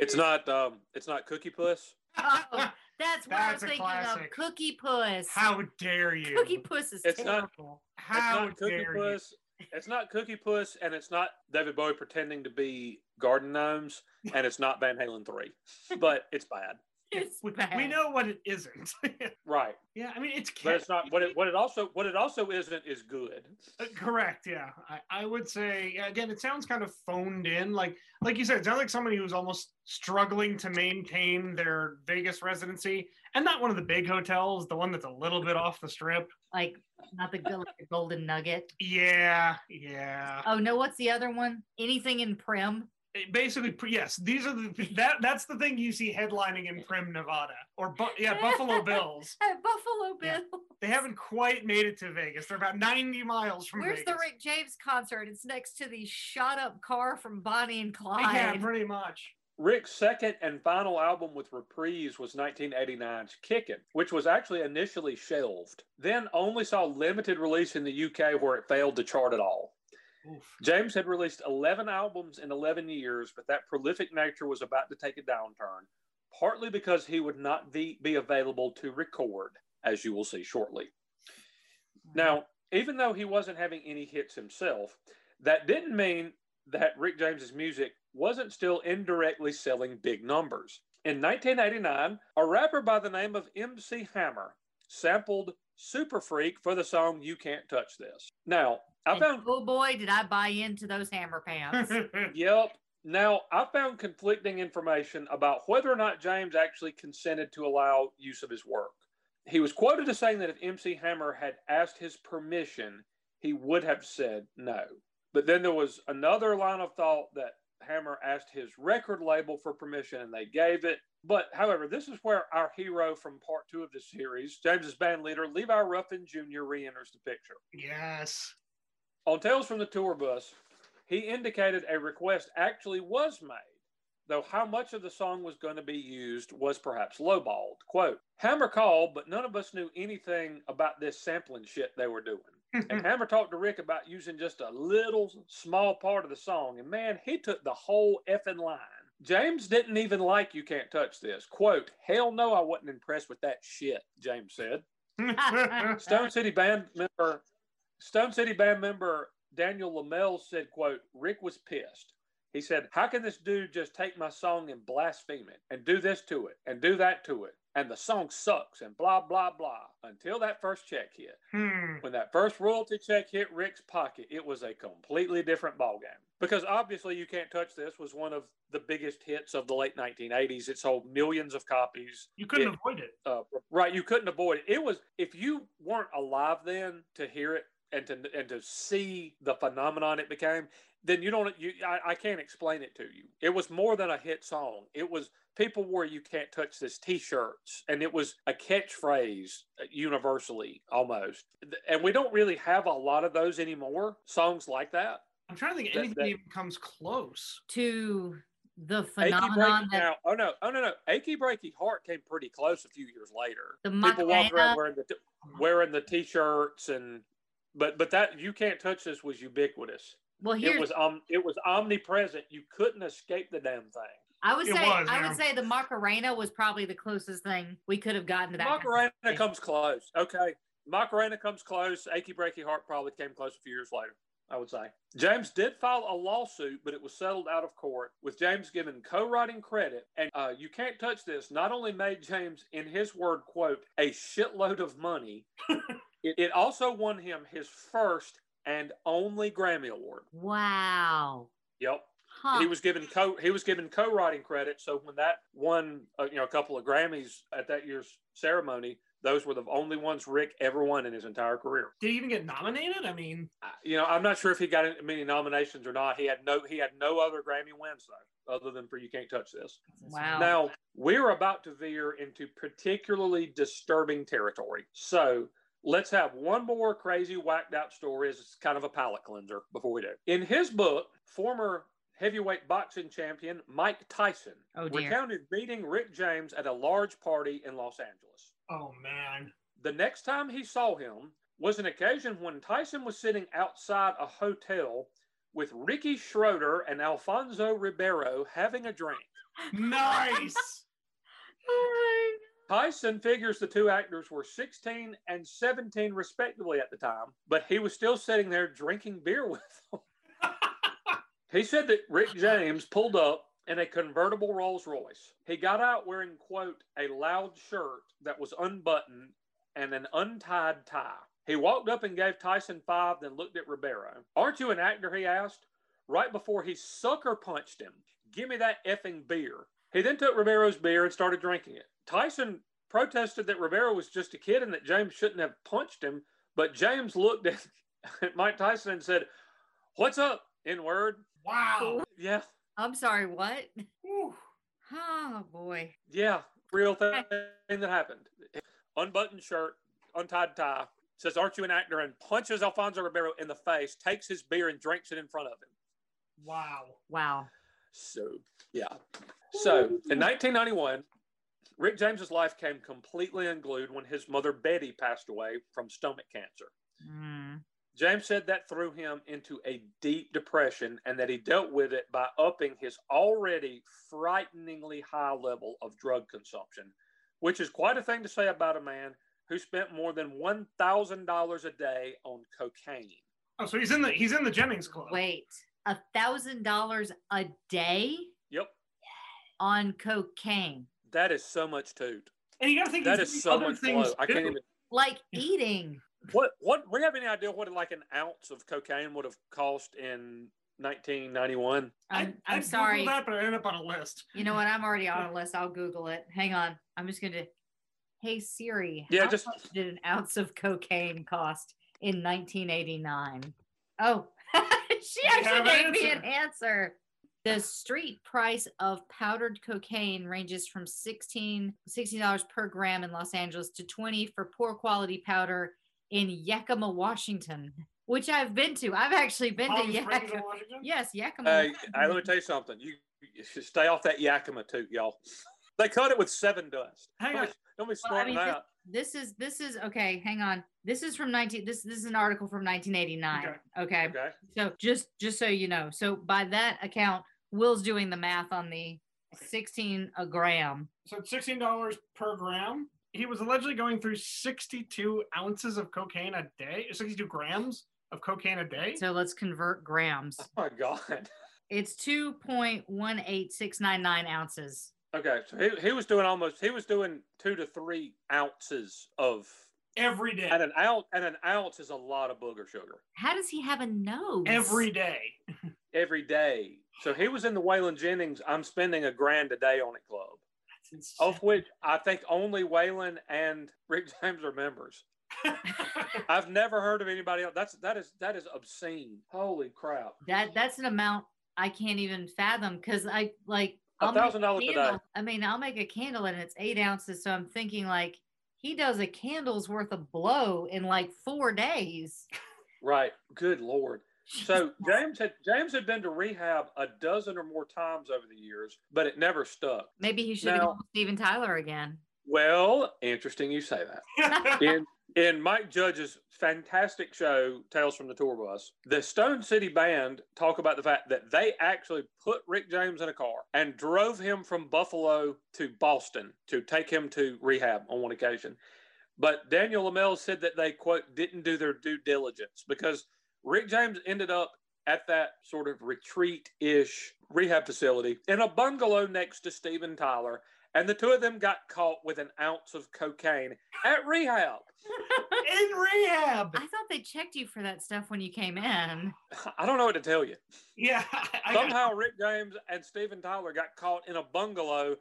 It's not um it's not Cookie Puss. Oh, that's what I was That's a thinking of. Cookie Puss. How dare you? Cookie Puss is It's not- terrible. How it's not Cookie dare you? It's not Cookie Puss, and it's not David Bowie pretending to be Garden Gnomes, and it's not Van Halen three, but it's bad. It's We, bad. we know what it isn't. Right, yeah, I mean it's but it's not. What it what it also what it also isn't is good. Uh, correct. Yeah, I, I would say again. It sounds kind of phoned in, like like you said. It sounds like somebody who's almost struggling to maintain their Vegas residency, and not one of the big hotels, the one that's a little bit off the strip. like not the like the golden nugget. Yeah, yeah. Oh no, what's the other one? Anything in Primm? It basically, yes, these are the that that's the thing you see headlining in Primm, Nevada, or Bu- yeah, Buffalo Bills. At Buffalo Yeah. They haven't quite made it to Vegas. They're about ninety miles from Where's Vegas. the Rick James concert? It's next to the shot up car from Bonnie and Clyde. Yeah, pretty much. Rick's second and final album with Reprise was 1989's Kickin', which was actually initially shelved. Then only saw limited release in the UK where it failed to chart at all. Oof. James had released 11 albums in 11 years, but that prolific nature was about to take a downturn, partly because he would not be, be available to record, as you will see shortly. Mm-hmm. Now, even though he wasn't having any hits himself, that didn't mean that Rick James's music wasn't still indirectly selling big numbers. In 1989, a rapper by the name of MC Hammer sampled Super Freak for the song You Can't Touch This. Now, I And found oh boy, did I buy into those hammer pants. Yep. Now, I found conflicting information about whether or not James actually consented to allow use of his work. He was quoted as saying that if MC Hammer had asked his permission, he would have said no. But then there was another line of thought that Hammer asked his record label for permission and they gave it. But however, this is where our hero from part two of the series, James's band leader, Levi Ruffin Jr., re enters the picture. yes. On Tales from the Tour Bus, he indicated a request actually was made, though how much of the song was going to be used was perhaps lowballed. Quote, Hammer called, but none of us knew anything about this sampling shit they were doing. and Hammer talked to Rick about using just a little small part of the song, and man, he took the whole effing line. James didn't even like You Can't Touch This. Quote, Hell no, I wasn't impressed with that shit, James said. Stone City band member Stone City band member Daniel LeMelle said, quote, Rick was pissed. He said, How can this dude just take my song and blaspheme it and do this to it and do that to it? And the song sucks and blah, blah, blah until that first check hit. Hmm. When that first royalty check hit Rick's pocket, it was a completely different ballgame. Because obviously, You Can't Touch This was one of the biggest hits of the late 1980s. It sold millions of copies. You couldn't It- avoid it. uh, right you couldn't avoid it it was if you weren't alive then to hear it and to and to see the phenomenon it became then you don't you I, I can't explain it to you it was more than a hit song it was people wore you can't touch this t-shirts and it was a catchphrase uh, universally almost and we don't really have a lot of those anymore songs like that I'm trying to think That- anything that- even comes close. to the Achy phenomenon breaky that now. Oh no! Oh no! No! Achy breaky heart came pretty close a few years later. The People walked around wearing the t- wearing the t-shirts and, but but that you can't touch this was ubiquitous. well here's It was um it was omnipresent. You couldn't escape the damn thing. I would It say was, I yeah. would say the Macarena was probably the closest thing we could have gotten to that. kind of Macarena comes close. Okay, Macarena comes close. Achy breaky heart probably came close a few years later. I would say James did file a lawsuit, but it was settled out of court with James given co-writing credit. And uh, you can't touch this. Not only made James, in his word, quote, a shitload of money. It, it also won him his first and only Grammy award. Wow. Yep. Huh. He was given co he was given co-writing credit. So when that won, uh, you know, a couple of Grammys at that year's ceremony, those were the only ones Rick ever won in his entire career. Did he even get nominated? I mean, You know, I'm not sure if he got many nominations or not. He had no he had no other Grammy wins though, other than for "You Can't Touch This." Wow. Now we're about to veer into particularly disturbing territory. So Let's have one more crazy, whacked out story as kind of a palate cleanser before we do. In his book, former heavyweight boxing champion Mike Tyson Oh, dear. recounted meeting Rick James at a large party in Los Angeles. Oh man. The next time he saw him was an occasion when Tyson was sitting outside a hotel with Ricky Schroder and Alfonso Ribeiro having a drink. Nice. Tyson figures the two actors were 16 and 17 respectively at the time, but he was still sitting there drinking beer with them. he said that Rick James pulled up in a convertible Rolls Royce. He got out wearing, quote, a loud shirt that was unbuttoned and an untied tie. He walked up and gave Tyson five, then looked at Ribeiro. Aren't you an actor? He asked. Right before he sucker punched him. Give me that effing beer. He then took Ribeiro's beer and started drinking it. Tyson protested that Rivera was just a kid and that James shouldn't have punched him, but James looked at, at Mike Tyson and said, What's up, N word? Wow. Yeah, I'm sorry, what? Oh boy. yeah, real thing that happened. Unbuttoned shirt, untied tie, says, Aren't you an actor? and punches Alfonso Ribeiro in the face, takes his beer and drinks it in front of him. Wow. Wow. So, yeah. So, in 1991, Rick James's life came completely unglued when his mother Betty passed away from stomach cancer. Mm. James said that threw him into a deep depression and that he dealt with it by upping his already frighteningly high level of drug consumption, which is quite a thing to say about a man who spent more than $1,000 a day on cocaine. Oh, so he's in the he's in the Jennings Club. Wait, a thousand dollars a day Yep. on cocaine, That is so much toot. And you got to think that is he's so other much things blow. I can't even. like eating. What what we have any idea what like an ounce of cocaine would have cost in 1991? I'm, I I'm Googled sorry. that, but I ended up on a list. You know what? I'm already on a list. I'll Google it. Hang on. I'm just gonna. Hey Siri. Yeah, how just- much did an ounce of cocaine cost in 1989? Oh, she have actually an gave me an answer. The street price of powdered cocaine ranges from 16 $16 per gram in Los Angeles to 20 for poor quality powder in Yakima, Washington, which I've been to. I've actually been Palm to Yakima. Yes, Yakima. Hey, Washington. hey, let me tell you something. You, you should stay off that Yakima toot, y'all. They cut it with Sevin dust. Hang don't on. Be, don't be Well, I mean, out. this is this is okay. Hang on. This is from 19. This this is an article from 1989. Okay. Okay. So just just so you know, so by that account, Will's doing the math on the 16 a gram. So it's sixteen dollars per gram. He was allegedly going through sixty-two ounces of cocaine a day, sixty-two grams of cocaine a day. So let's convert grams. Oh my god. It's 2.18699 ounces. Okay, so he, he was doing almost he was doing two to three ounces of Every day. and an ounce and an ounce is a lot of booger sugar How does he have a nose? Every day. every day. So he was in the Waylon Jennings. I'm spending a grand a day on it club, of which I think only Waylon and Rick James are members. I've never heard of anybody else. That's that is that is obscene. Holy crap! That that's an amount I can't even fathom because I like A I'll make thousand dollars a day. I mean, I'll make a candle and it's eight ounces. So I'm thinking like he does a candle's worth of blow in like four days. Right. Good lord. So James had James had been to rehab a dozen or more times over the years, but it never stuck. Maybe he should have Now- gone with Steven Tyler again. Well, interesting you say that. in in Mike Judge's fantastic show Tales from the Tour Bus, the Stone City Band talk about the fact that they actually put Rick James in a car and drove him from Buffalo to Boston to take him to rehab on one occasion. But Daniel LeMelle said that they quote didn't do their due diligence because Rick James ended up at that sort of retreat-ish rehab facility in a bungalow next to Steven Tyler, and the two of them got caught with an ounce of cocaine at rehab. in rehab. I thought they checked you for that stuff when you came in. I don't know what to tell you. Yeah. I, Somehow Rick James and Steven Tyler got caught in a bungalow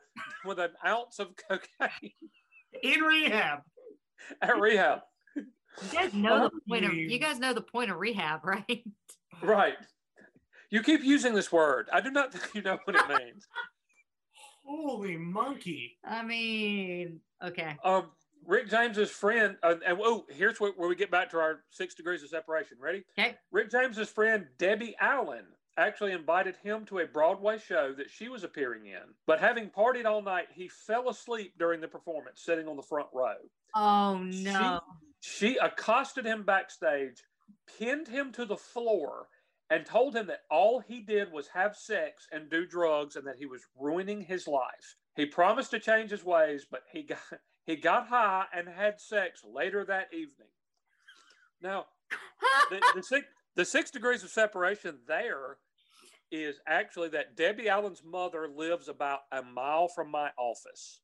with an ounce of cocaine in rehab. at rehab. You guys know the point of you guys know the point of rehab, right? Right. You keep using this word. I do not think you know what it means. Holy monkey. I mean, okay. Um, Rick James's friend, uh, and oh, here's where, where we get back to our six degrees of separation. Ready? Okay. Rick James's friend Debbie Allen actually invited him to a Broadway show that she was appearing in. But having partied all night, he fell asleep during the performance, sitting on the front row. Oh no. She accosted him backstage, pinned him to the floor, and told him that all he did was have sex and do drugs and that he was ruining his life. He promised to change his ways, but he got he got high and had sex later that evening. Now, the, the, six, the six degrees of separation there is actually that Debbie Allen's mother lives about a mile from my office.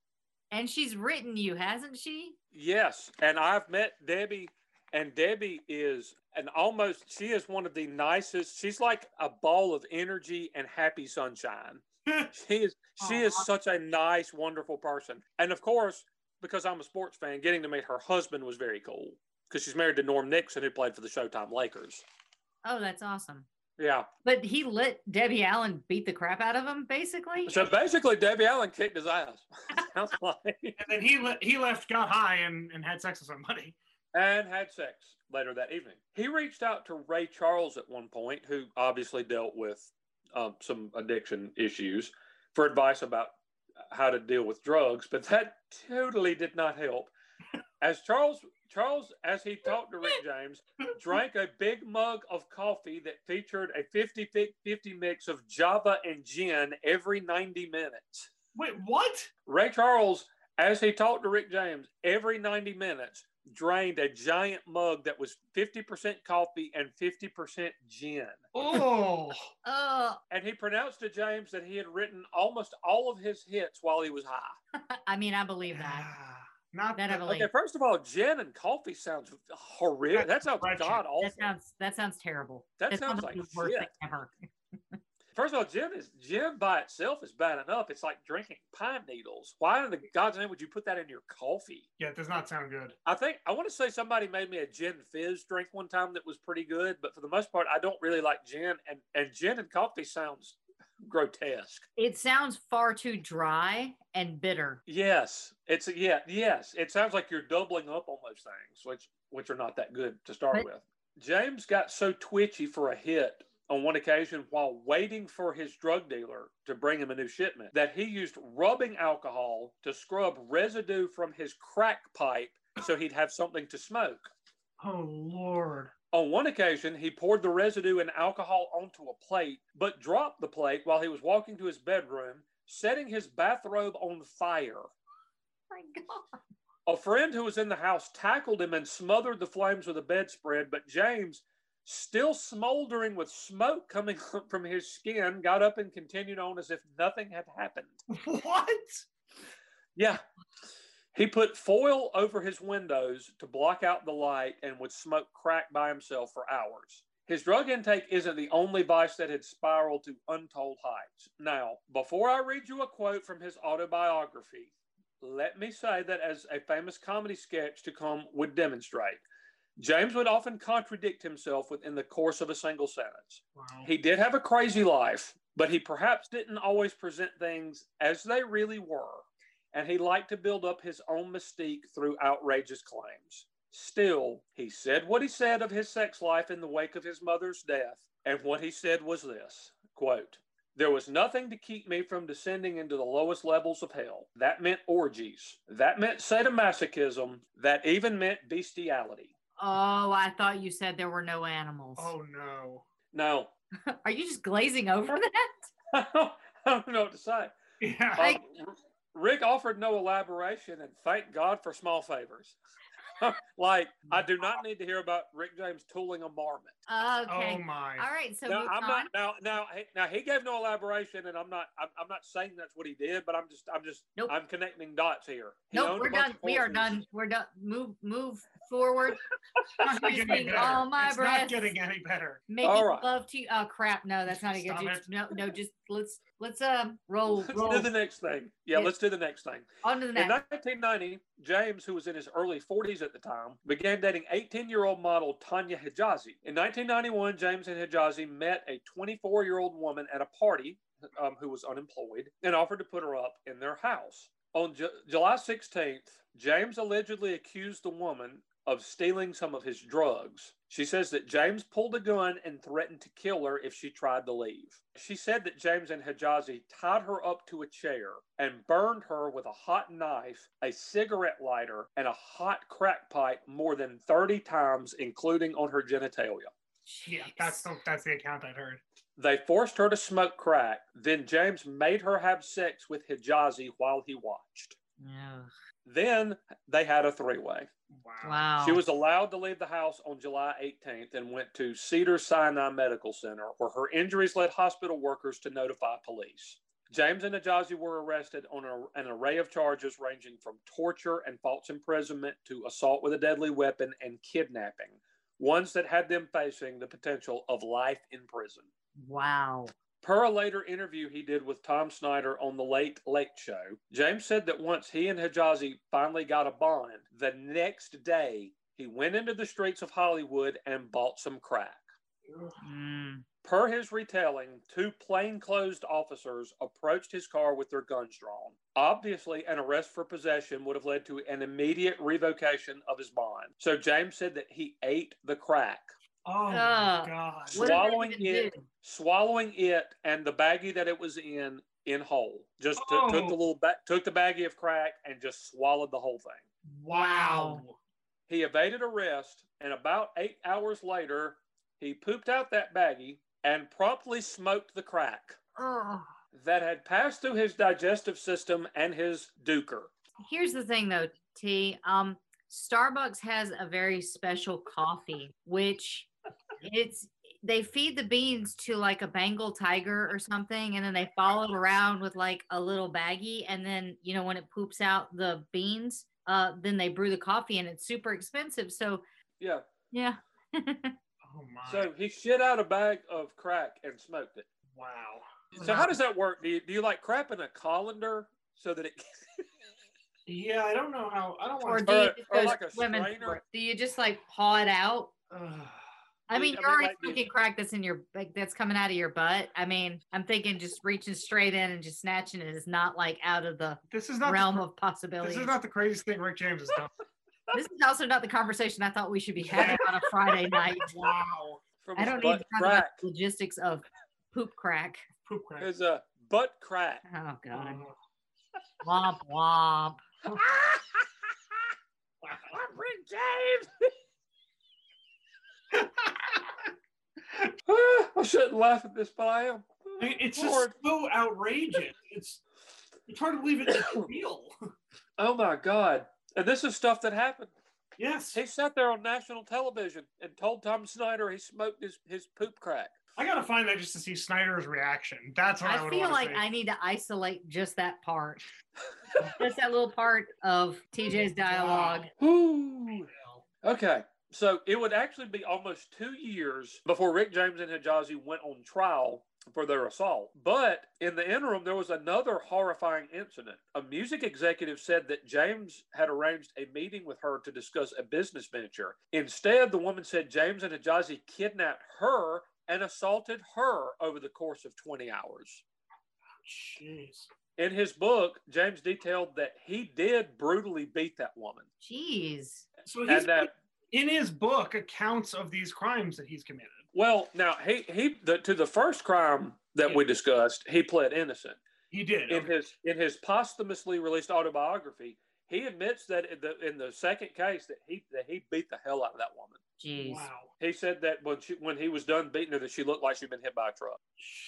And she's written you, hasn't she? Yes, and I've met Debbie, and Debbie is an almost she is one of the nicest. She's like a ball of energy and happy sunshine. she is she is such a nice, wonderful person. And of course, because I'm a sports fan, getting to meet her husband was very cool because she's married to Norm Nixon, who played for the Showtime Lakers. Oh, that's awesome. Yeah. But he let Debbie Allen beat the crap out of him, basically. So basically, Debbie Allen kicked his ass. Sounds like. And then he le- he left, got high, and, and had sex with somebody. and had sex later that evening. He reached out to Ray Charles at one point, who obviously dealt with um, some addiction issues, for advice about how to deal with drugs, but that totally did not help. As Charles Charles, as he talked to Rick James, drank a big mug of coffee that featured a 50 50 mix of Java and gin every 90 minutes. Wait, what? Ray Charles, as he talked to Rick James, every 90 minutes drained a giant mug that was 50% coffee and 50% gin. Oh. Oh, And he pronounced to James that he had written almost all of his hits while he was high. I mean, I believe that. Not That I the- Okay, first of all, gin and coffee sounds horrific. That sounds god awful. That sounds that sounds terrible. That That's sounds one of like the worst shit. thing ever. First of all, gin is gin by itself is bad enough. It's like drinking pine needles. Why in the God's name would you put that in your coffee? Yeah, it does not sound good. I think I want to say somebody made me a gin fizz drink one time that was pretty good, but for the most part, I don't really like gin, and and gin and coffee sounds grotesque. It sounds far too dry and bitter. Yes, it's yeah, yes. It sounds like you're doubling up on those things, which which are not that good to start But- with. James got so twitchy for a hit on one occasion while waiting for his drug dealer to bring him a new shipment that he used rubbing alcohol to scrub residue from his crack pipe so he'd have something to smoke. Oh Lord. On one occasion, he poured the residue and alcohol onto a plate, but dropped the plate while he was walking to his bedroom, setting his bathrobe on fire. My God. A friend who was in the house tackled him and smothered the flames with a bedspread, but James, still smoldering with smoke coming from his skin, got up and continued on as if nothing had happened. What? Yeah. He put foil over his windows to block out the light and would smoke crack by himself for hours. His drug intake isn't the only vice that had spiraled to untold heights. Now, before I read you a quote from his autobiography, let me say that as a famous comedy sketch to come would demonstrate, James would often contradict himself within the course of a single sentence. Wow. He did have a crazy life, but he perhaps didn't always present things as they really were, and he liked to build up his own mystique through outrageous claims. Still, he said what he said of his sex life in the wake of his mother's death, and what he said was this quote, There was nothing to keep me from descending into the lowest levels of hell. That meant orgies. That meant sadomasochism. That even meant bestiality. Oh, I thought you said there were no animals. Oh no. No. Are you just glazing over that? I don't, know what to say. Yeah. Um, R- Rick offered no elaboration, and thank God for small favors. like, I do not need to hear about Rick James tooling a marmot. Okay. Oh my. All right. So now, I'm not now. Now, he- now he gave no elaboration, and I'm not. I'm, I'm not saying that's what he did, but I'm just. I'm just. Nope. I'm connecting dots here. He Nope, we're done. We are done. We're done. Move, move forward. It's not getting any better. all my it's breath. not getting any better. Making All right. love to you. Oh crap! No, that's not a good. Just, no, no. Just let's let's um roll Let's roll do the next thing. Yeah, Yeah. let's do the next thing. on to the next. In 1990, James, who was in his early 40s at the time, began dating 18 year old model Tanya Hijazi. In 1991, James and Hijazi met a 24 year old woman at a party um, who was unemployed and offered to put her up in their house. On Ju- July 16th, James allegedly accused the woman of stealing some of his drugs. She says that James pulled a gun and threatened to kill her if she tried to leave. She said that James and Hijazi tied her up to a chair and burned her with a hot knife, a cigarette lighter, and a hot crack pipe more than 30 times, including on her genitalia. Yeah, that's the, that's the account I'd heard. They forced her to smoke crack. Then James made her have sex with Hijazi while he watched. Yeah. Then they had a three way. Wow. She was allowed to leave the house on July 18th and went to Cedar Sinai Medical Center, where her injuries led hospital workers to notify police. James and Hijazi were arrested on a, an array of charges ranging from torture and false imprisonment to assault with a deadly weapon and kidnapping, ones that had them facing the potential of life in prison. Wow. Per a later interview he did with Tom Snyder on the Late Late Show, James said that once he and Hijazi finally got a bond, the next day he went into the streets of Hollywood and bought some crack. Mm. Per his retelling, two plainclothes officers approached his car with their guns drawn. Obviously, an arrest for possession would have led to an immediate revocation of his bond. So James said that he ate the crack, Oh Uh, my god. What did they swallowing it, do? swallowing it, and the baggie that it was in in whole. Just took- took the Oh. little ba- took the baggie of crack and just swallowed the whole thing. Wow. He evaded arrest, and about eight hours later, he pooped out that baggie and promptly smoked the crack Oh. that had passed through his digestive system and his duker. Here's the thing though, T. Um, Starbucks has a very special coffee, which it's they feed the beans to like a Bengal tiger or something, and then they follow it around with like a little baggie, and then you know when it poops out the beans, uh, then they brew the coffee, and it's super expensive. So Yeah. yeah, Oh my. So he shit out a bag of crack and smoked it. wow. So how does that work? Do you, do you like crap in a colander so that it Yeah, I don't know how. I don't or want do you Or- or like a swimming strainer? Do you just like paw it out? I mean, I you're mean, already like smoking crack that's in your like that's coming out of your butt. I mean, I'm thinking just reaching straight in and just snatching it is not like out of the this is not realm the, of possibilities. This is not the craziest thing Rick James has done. This is also not the conversation I thought we should be having on a Friday night. wow. from I don't need to talk about crack? the logistics of poop crack. Poop crack. His uh, butt crack. Oh god. Oh. Womp womp. I'm Rick James. I shouldn't laugh at this, but I am. I mean, it's Lord. just so outrageous. It's it's hard to believe it's real. Oh my God. And this is stuff that happened. Yes. He sat there on national television and told Tom Snyder he smoked his, his poop crack. I gotta find that just to see Snyder's reaction. That's what I, I would feel like see. I need to isolate just that part. just that little part of TJ's dialogue. Ooh. Okay. So it would actually be almost two years before Rick James and Hijazi went on trial for their assault. But in the interim, there was another horrifying incident. A music executive said that James had arranged a meeting with her to discuss a business venture. Instead, the woman said James and Hijazi kidnapped her and assaulted her over the course of 20 hours. Jeez. In his book, James detailed that he did brutally beat that woman. Jeez. So he's And that in his book accounts of these crimes that he's committed. Well, now he he the, to the first crime that we discussed, he pled innocent. He did. In his in his posthumously released autobiography, he admits that in the in the second case that he that he beat the hell out of that woman. Jeez. Wow. He said that when she when he was done beating her, that she looked like she'd been hit by a truck.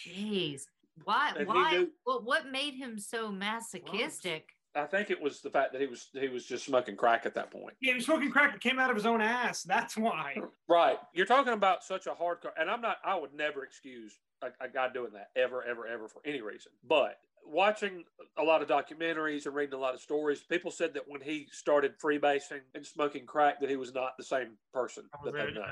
Jeez. Why And why knew- what what made him so masochistic? I think it was the fact that he was he was just smoking crack at that point. Yeah, he was smoking crack that came out of his own ass. That's why. Right. You're talking about such a hardcore, and I'm not. I would never excuse a, a guy doing that ever, ever, ever for any reason. But watching a lot of documentaries and reading a lot of stories, people said that when he started freebasing and smoking crack, that he was not the same person that they know.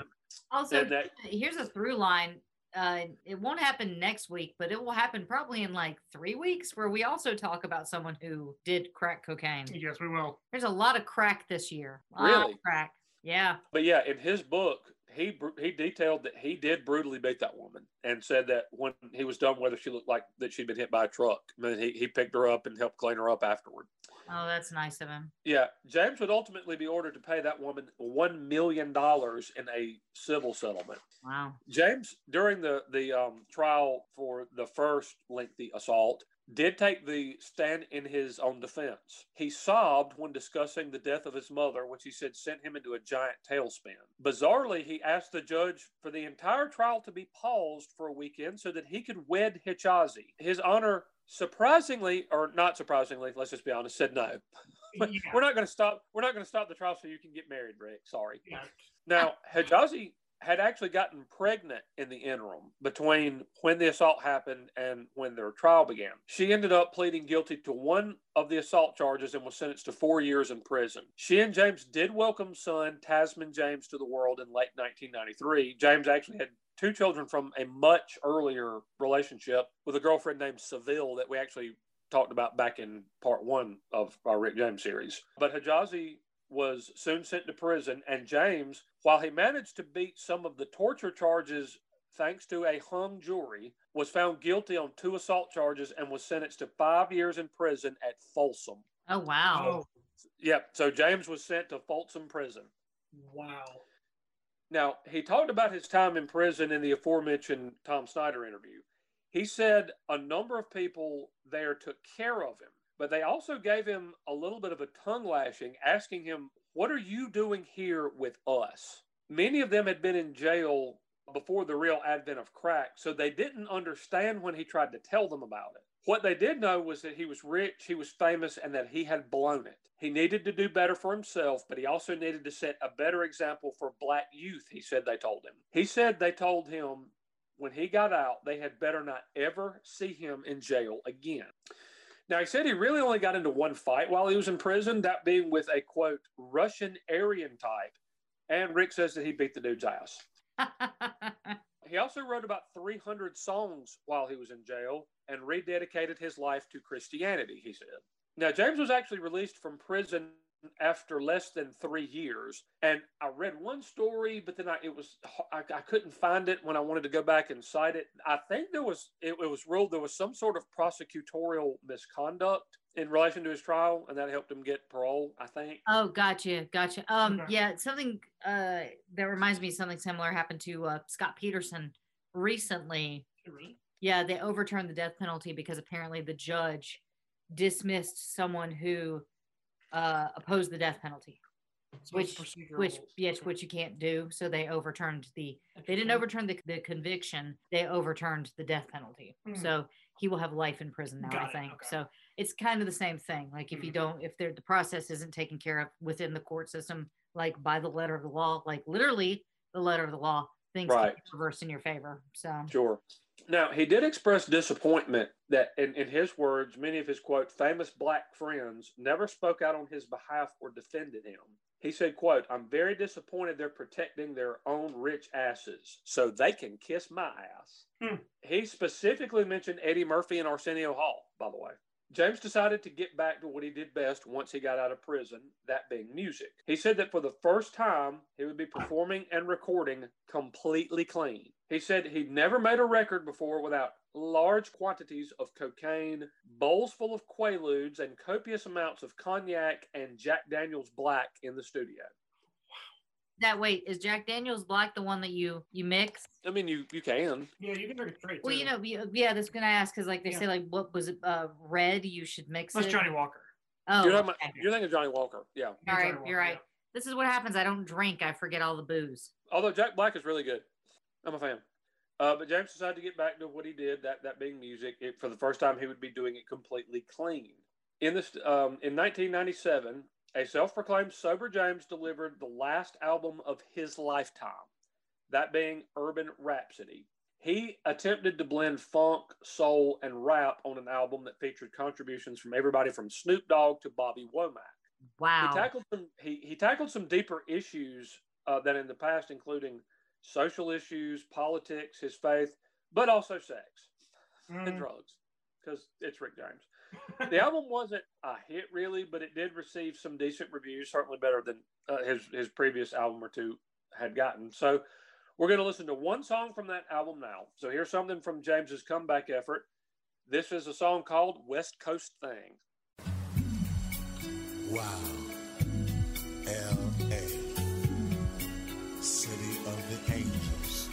Also, And that- here's a through line. Uh, it won't happen next week, but it will happen probably in like three weeks, where we also talk about someone who did crack cocaine. Yes, we will. There's a lot of crack this year. A lot Really? of crack. Yeah. But yeah, in his book, he he detailed that he did brutally beat that woman and said that when he was done whether she looked like that she'd been hit by a truck. I mean, he, he picked her up and helped clean her up afterward. Oh, that's nice of him. Yeah, James would ultimately be ordered to pay that woman one million dollars in a civil settlement. Wow. James, during the the um, trial for the first lengthy assault, did take the stand in his own defense. He sobbed when discussing the death of his mother, which he said sent him into a giant tailspin. Bizarrely, he asked the judge for the entire trial to be paused for a weekend so that he could wed Hijazi. His honor, surprisingly, or not surprisingly, let's just be honest, said no. We're not going to stop. We're not going to stop the trial so you can get married, Rick. Sorry. Now, Hijazi had actually gotten pregnant in the interim between when the assault happened and when their trial began. She ended up pleading guilty to one of the assault charges and was sentenced to four years in prison. She and James did welcome son Tazman James to the world in late 1993. James actually had two children from a much earlier relationship with a girlfriend named Seville that we actually talked about back in part one of our Rick James series. But Hijazi was soon sent to prison, and James, while he managed to beat some of the torture charges thanks to a hung jury, was found guilty on two assault charges and was sentenced to five years in prison at Folsom. Oh wow. Oh. Yep. So James was sent to Folsom Prison. Wow. Now, he talked about his time in prison in the aforementioned Tom Snyder interview. He said a number of people there took care of him, but they also gave him a little bit of a tongue lashing, asking him, What are you doing here with us? Many of them had been in jail before the real advent of crack, so they didn't understand when he tried to tell them about it. What they did know was that he was rich, he was famous, and that he had blown it. He needed to do better for himself, but he also needed to set a better example for black youth, he said they told him. He said they told him when he got out, they had better not ever see him in jail again. Now, he said he really only got into one fight while he was in prison, that being with a quote, Russian Aryan type. And Rick says that he beat the dude's ass. he also wrote about 300 songs while he was in jail and rededicated his life to Christianity, he said. Now, James was actually released from prison after less than three years. And I read one story, but then I, it was I, I couldn't find it when I wanted to go back and cite it. I think there was it, it was ruled there was some sort of prosecutorial misconduct in relation to his trial, and that helped him get parole. I think. Oh, gotcha, gotcha. Um, Okay. yeah, something uh that reminds me of something similar happened to uh, Scott Peterson recently. Yeah, they overturned the death penalty because apparently the judge dismissed someone who uh opposed the death penalty. So Which, which, rules. yes, which you can't do. So they overturned the. They didn't overturn the, the conviction. They overturned the death penalty. Mm. So he will have life in prison now. Got I think okay. so. It's kind of the same thing. Like if you don't, if there the process isn't taken care of within the court system, like by the letter of the law, like literally the letter of the law, things Right. get reversed in your favor. So Sure. Now, he did express disappointment that, in, in his words, many of his quote, famous black friends never spoke out on his behalf or defended him. He said, quote, I'm very disappointed they're protecting their own rich asses so they can kiss my ass. Hmm. He specifically mentioned Eddie Murphy and Arsenio Hall, by the way. James decided to get back to what he did best once he got out of prison, that being music. He said that for the first time, he would be performing and recording completely clean. He said he'd never made a record before without large quantities of cocaine, bowls full of Quaaludes, and copious amounts of cognac and Jack Daniels Black in the studio. That wait is Jack Daniel's black the one that you you mix? I mean, you you can. Yeah, you can drink it straight. Well, too. you know, you- yeah, that's gonna ask because like they Yeah. say, like what was it? Uh, red. You should mix That's it. Johnnie Walker. Oh, you're, talking okay. about, you're thinking of Johnnie Walker, yeah. all right, you're right. This is what happens. I don't drink. I forget all the booze. Although Jack Black is really good, I'm a fan. Uh, but James decided to get back to what he did, that that being music. It, for the first time, he would be doing it completely clean. In this, um, in 1997, a self-proclaimed sober James delivered the last album of his lifetime, that being Urban Rhapsody. He attempted to blend funk, soul, and rap on an album that featured contributions from everybody from Snoop Dogg to Bobby Womack. Wow. He tackled some. He, he tackled some deeper issues uh, than in the past, including social issues, politics, his faith, but also sex and Mm. drugs, because it's Rick James the album wasn't a hit really, but it did receive some decent reviews, certainly better than uh, his his previous album or two had gotten. So we're going to listen to one song from that album now. So here's something from James's comeback effort. This is a song called West Coast Thing. Wow. L.A. City of the Angels.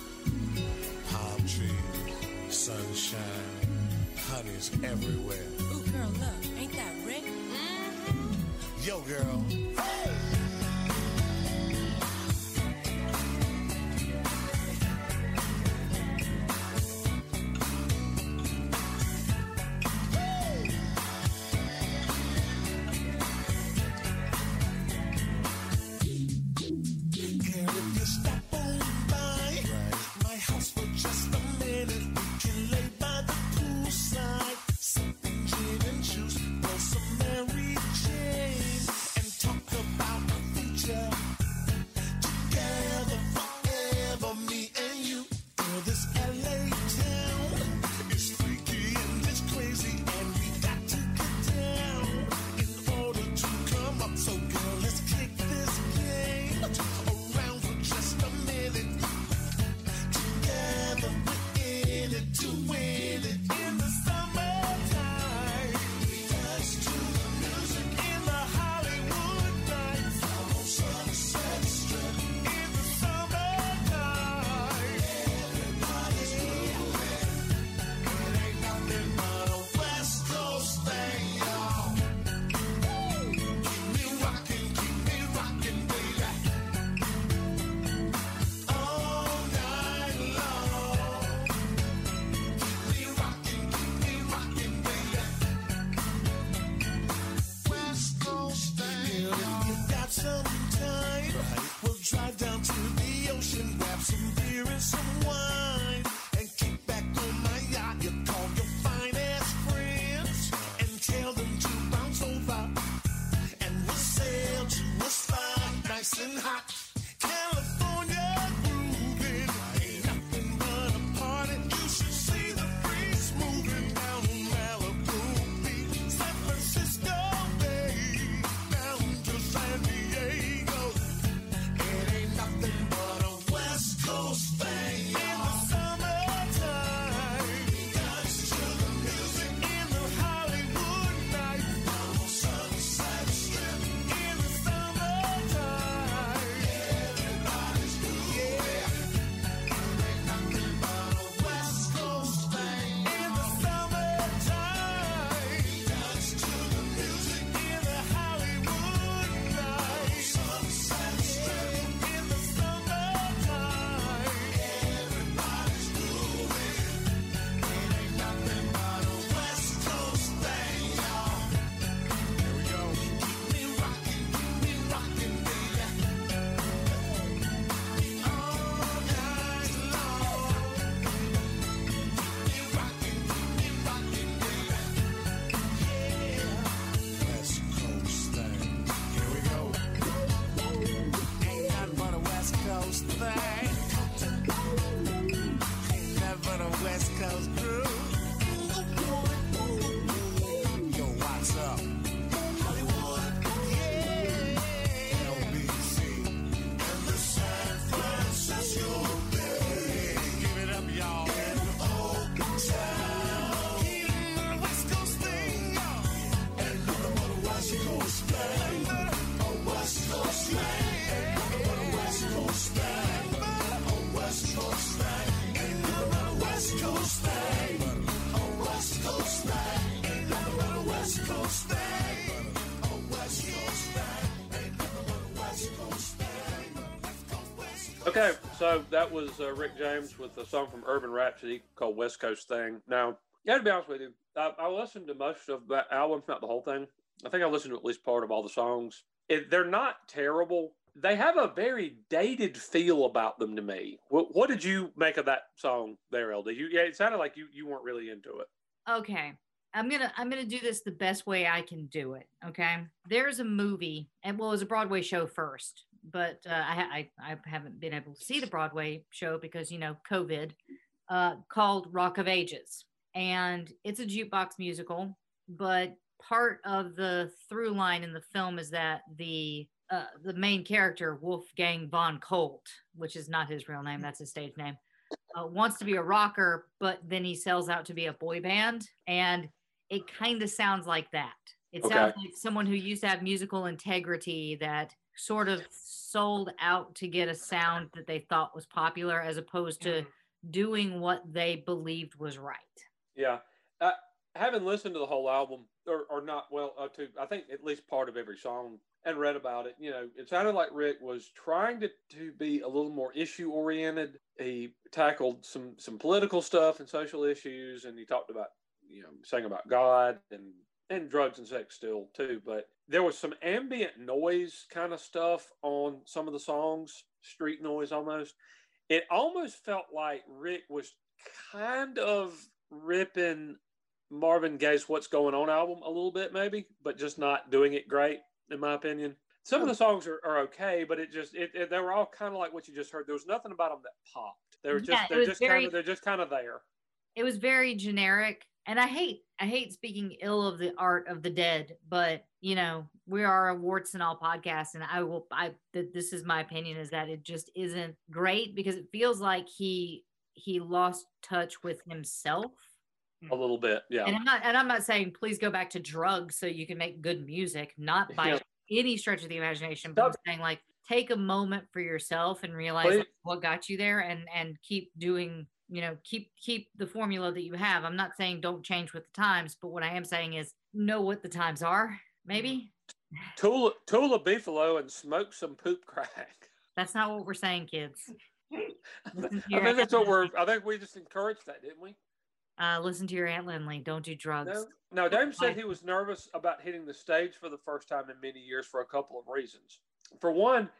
Palm trees, sunshine, honeys everywhere Girl, look, ain't that Rick? Mm-hmm. Yo, girl. Hey! So that was uh, Rick James with a song from Urban Rhapsody called West Coast Thing. Now, yeah, to be honest with you, I, I listened to most of that album, not the whole thing. I think I listened to at least part of all the songs. It, they're not terrible. They have a very dated feel about them to me. What, what did you make of that song there, LD? You, yeah, it sounded like you, you weren't really into it. Okay. I'm gonna I'm gonna do this the best way I can do it. Okay. There's a movie, and well, it was a Broadway show first but uh, I, I, I haven't been able to see the Broadway show because you know COVID. Uh, called Rock of Ages, and it's a jukebox musical. But part of the through line in the film is that the uh, the main character Wolfgang von Colt, which is not his real name, that's his stage name, uh, wants to be a rocker, but then he sells out to be a boy band, and it kind of sounds like that. It okay. sounds like someone who used to have musical integrity that sort of sold out to get a sound that they thought was popular, as opposed to doing what they believed was right. Yeah. Uh, having listened to the whole album, or, or not, well, uh, to I think at least part of every song and read about it, you know, it sounded like Rick was trying to, to be a little more issue oriented. He tackled some some political stuff and social issues, and he talked about, you know, saying about God and and drugs and sex still too. But there was some ambient noise kind of stuff on some of the songs, street noise almost. It almost felt like Rick was kind of ripping Marvin Gaye's "What's Going On" album a little bit, maybe, but just not doing it great, in my opinion. Some of the songs are, are okay, but it just it, it they were all kind of like what you just heard. There was nothing about them that popped. They were just yeah, they're just very- kind of they're just kind of there. it was very generic and i hate i hate speaking ill of the art of the dead but you know we are a warts and all podcast and i will i th- this is my opinion is that it just isn't great because it feels like he he lost touch with himself A little bit, yeah. and i'm not and i'm not saying please go back to drugs so you can make good music not by Yeah. any stretch of the imagination but i'm saying like take a moment for yourself and realize Please. what got you there and and keep doing you know keep keep the formula that you have i'm not saying don't change with the times but what i am saying is know what the times are maybe Tula Tula Beefalo and smoke some poop crack. that's not what we're saying kids I think that's what we're. I think we just encouraged that, didn't we? uh, listen to your aunt lindley don't do drugs No. Now, James said he was nervous about hitting the stage for the first time in many years for a couple of reasons. For one,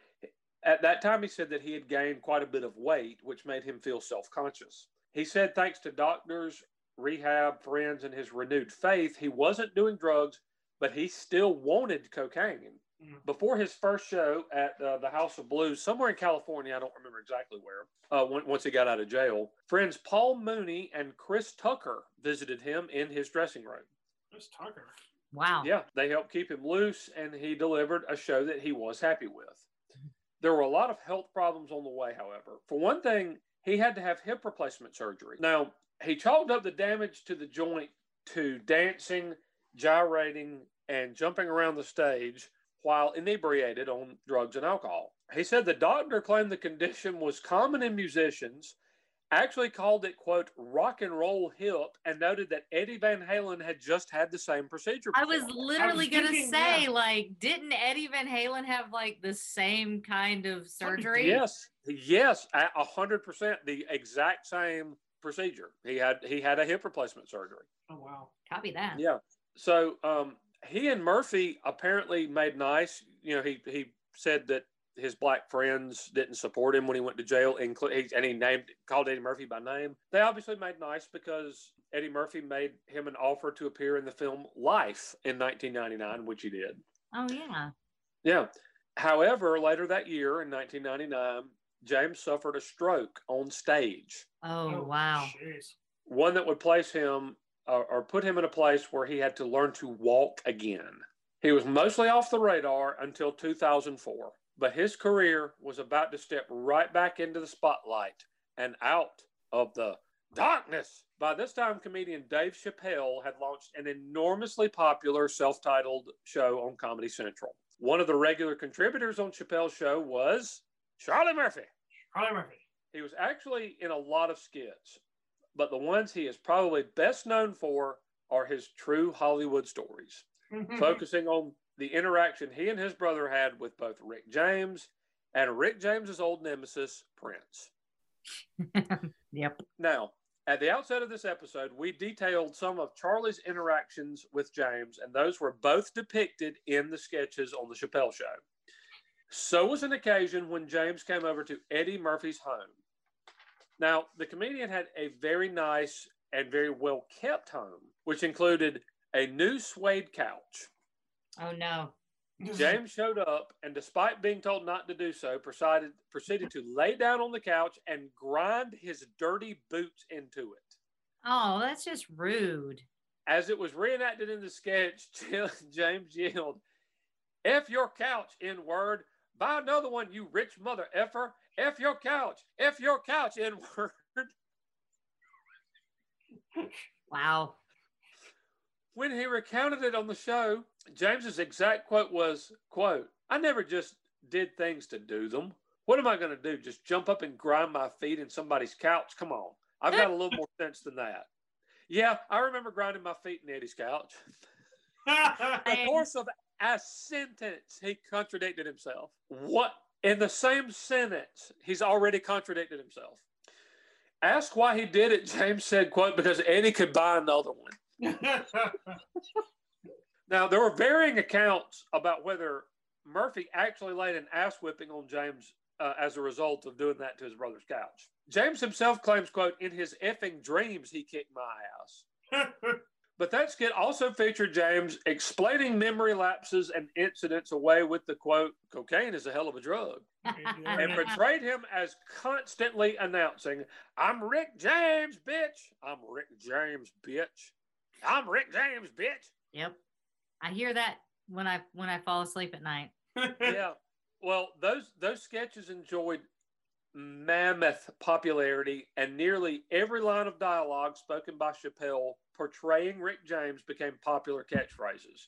at that time, he said that he had gained quite a bit of weight, which made him feel self conscious. He said, thanks to doctors, rehab, friends, and his renewed faith, he wasn't doing drugs, but he still wanted cocaine. Before his first show at uh, the House of Blues, somewhere in California, I don't remember exactly where, uh, when, once he got out of jail, friends Paul Mooney and Chris Tucker visited him in his dressing room. Chris Tucker. wow Yeah, they helped keep him loose, and he delivered a show that he was happy with. There were a lot of health problems on the way, however. For one thing, he had to have hip replacement surgery. Now, he chalked up the damage to the joint to dancing, gyrating, and jumping around the stage while inebriated on drugs and alcohol. He said the doctor claimed the condition was common in musicians, actually called it, quote, rock and roll hip, and noted that Eddie Van Halen had just had the same procedure. I was before. literally gonna thinking, say, yeah. like, didn't Eddie Van Halen have like the same kind of surgery? Yes, yes, a a hundred percent, the exact same procedure. He had he had a hip replacement surgery. Oh wow. Copy that. Yeah. So um, he and Murphy apparently made nice. You know, he he said that his black friends didn't support him when he went to jail, inclu- he, and he named called Eddie Murphy by name. They obviously made nice because Eddie Murphy made him an offer to appear in the film Life in 1999, which he did. Oh yeah. Yeah. However, later that year in 1999, James suffered a stroke on stage, Oh, wow. Jeez. one that would place him uh, or put him in a place where he had to learn to walk again. He was mostly off the radar until 2004, but his career was about to step right back into the spotlight and out of the darkness. By this time, comedian Dave Chappelle had launched an enormously popular self titled show on Comedy Central. One of the regular contributors on Chappelle's show was Charlie Murphy. Charlie Murphy. He was actually in a lot of skits, but the ones he is probably best known for are his true Hollywood stories, focusing on the interaction he and his brother had with both Rick James and Rick James's old nemesis, Prince. Yep. Now, at the outset of this episode, we detailed some of Charlie's interactions with James, and those were both depicted in the sketches on The Chappelle Show. So was an occasion when James came over to Eddie Murphy's home. Now, the comedian had a very nice and very well kept home, which included a new suede couch. Oh no. James showed up and, despite being told not to do so, proceeded, proceeded to lay down on the couch and grind his dirty boots into it. Oh, that's just rude. As it was reenacted in the sketch, James yelled, F your couch, in word. Buy another one, you rich mother effer. F your couch. F your couch, in word. Wow. When he recounted it on the show, James's exact quote was, quote, I never just did things to do them. What am I going to do? Just jump up and grind my feet in somebody's couch? Come on. I've got a little more sense than that. Yeah, I remember grinding my feet in Eddie's couch. the course of a sentence, he contradicted himself. What? In the same sentence, he's already contradicted himself. Ask why he did it, James said, quote, because Eddie could buy another one. Now, there were varying accounts about whether Murphy actually laid an ass whipping on James uh, as a result of doing that to his brother's couch. James himself claims, quote, in his effing dreams, he kicked my ass. but that skit also featured James explaining memory lapses and incidents away with the quote, cocaine is a hell of a drug, and portrayed him as constantly announcing, I'm Rick James, bitch. I'm Rick James, bitch. I'm Rick James, bitch. Yep. I hear that when I when I fall asleep at night. yeah. Well, those those sketches enjoyed mammoth popularity, and nearly every line of dialogue spoken by Chappelle portraying Rick James became popular catchphrases.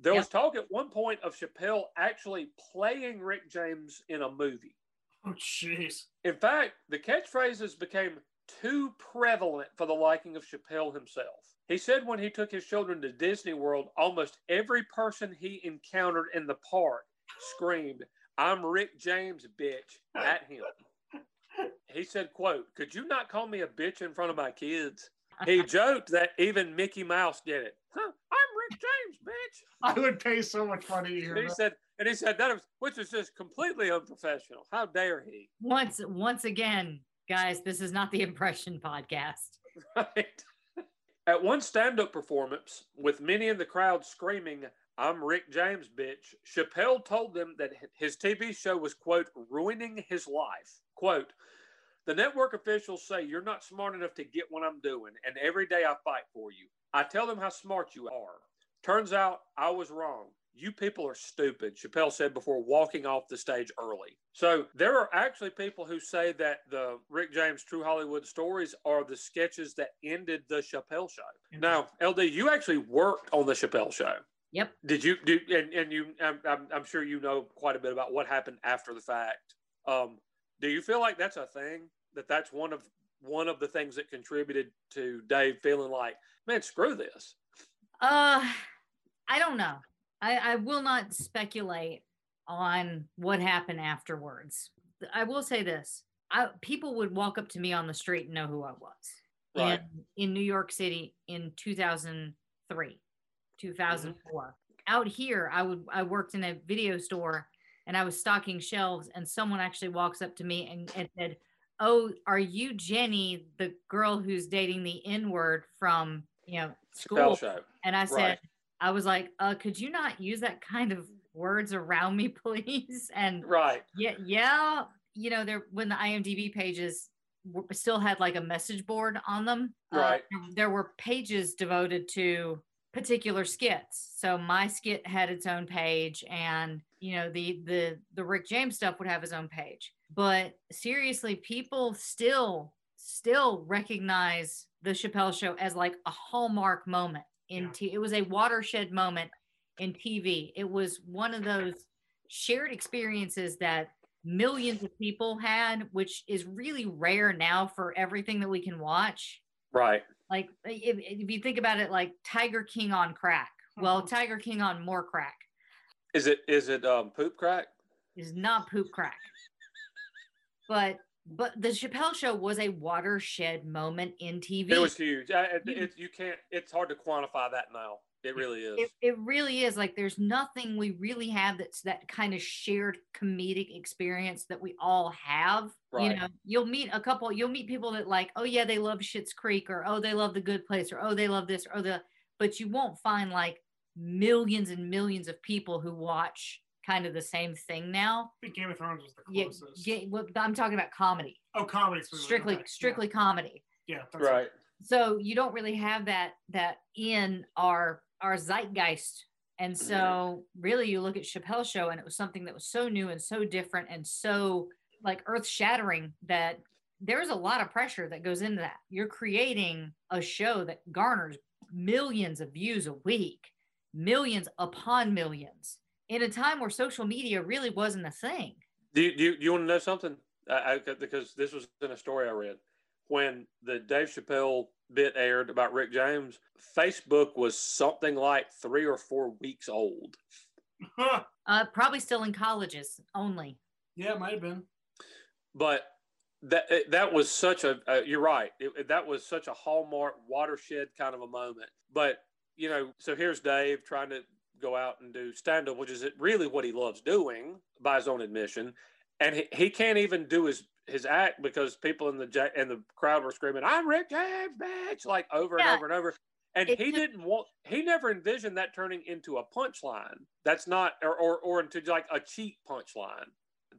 There was talk at one point of Chappelle actually playing Rick James in a movie. Oh, jeez. In fact, the catchphrases became too prevalent for the liking of Chappelle himself. He said when he took his children to Disney World, almost every person he encountered in the park screamed, I'm Rick James, bitch, at him. He said, quote, could you not call me a bitch in front of my kids? He joked that even Mickey Mouse did it. Huh, I'm Rick James, bitch. I would pay so much money to hear And he that. said, and he said that was, which is just completely unprofessional. How dare he? Once once again, guys, this is not the impression podcast. Right. At one stand up performance, with many in the crowd screaming, I'm Rick James, bitch, Chappelle told them that his TV show was, quote, ruining his life. Quote, the network officials say you're not smart enough to get what I'm doing, and every day I fight for you. I tell them how smart you are. Turns out I was wrong. You people are stupid, Chappelle said before walking off the stage early. So there are actually people who say that the Rick James True Hollywood stories are the sketches that ended the Chappelle show. Now, LD, you actually worked on the Chappelle show. Yep. Did you do? And, and you, I'm, I'm, I'm sure you know quite a bit about what happened after the fact. Um, do you feel like that's a thing? That that's one of one of the things that contributed to Dave feeling like, man, screw this. Uh, I don't know. I, I will not speculate on what happened afterwards. I will say this: I, people would walk up to me on the street and know who I was. Right. In, in New York City in 2003, mm-hmm. 2004. Out here, I would I worked in a video store and I was stocking shelves, and someone actually walks up to me and, and said, "Oh, are you Jenny, the girl who's dating the N word from you know school?" And I said, Right. I was like, uh, could you not use that kind of words around me, please? And Right. yeah, yeah, you know, there when the IMDb pages still had like a message board on them. uh, Right. there- there were pages devoted to particular skits. So my skit had its own page, and you know the the the Rick James stuff would have his own page. But seriously, people still still recognize the Chappelle Show as like a hallmark moment in t- it was a watershed moment in TV. It was one of those shared experiences that millions of people had, which is really rare now for everything that we can watch. Right. Like if, if you think about it, like Tiger King on crack. Well, Tiger King on more crack Is it is it um, poop crack? is not poop crack. But but the Chappelle Show was a watershed moment in TV. It was huge. I, it, it, you can't. It's hard to quantify that now. It really is. it, it really is like there's nothing we really have that's that kind of shared comedic experience that we all have you know you'll meet a couple you'll meet people that like oh yeah they love Schitt's creek or oh they love the good place or oh they love this or oh, the but you won't find like millions and millions of people who watch kind of the same thing now I think Game of Thrones was the closest. Yeah, well, I'm talking about comedy Oh, comedy. specifically, strictly okay, strictly comedy Yeah. that's right. so you don't really have that that in our our zeitgeist And so, mm-hmm. really, you look at Chappelle's show, and it was something that was so new and so different and so like earth shattering that there's a lot of pressure that goes into that. You're creating a show that garners millions of views a week, millions upon millions in a time where social media really wasn't a thing. Do you, do you, do you want to know something? I, I, because this was in a story I read. When the Dave Chappelle bit aired about Rick James, Facebook was something like three or four weeks old. Uh, probably still in colleges only. Yeah, it might have been. But that that was such a uh, you're right. It, it- that was such a hallmark watershed kind of a moment. But you know, so here's Dave trying to go out and do stand up, which is really what he loves doing by his own admission, and he, he can't even do his his act because people in the ja- in the crowd were screaming, "I'm Rick James, bitch!" like over Yeah. and over and over. And It he didn't want. He never envisioned that turning into a punchline. That's not, or or, or into like a cheap punchline.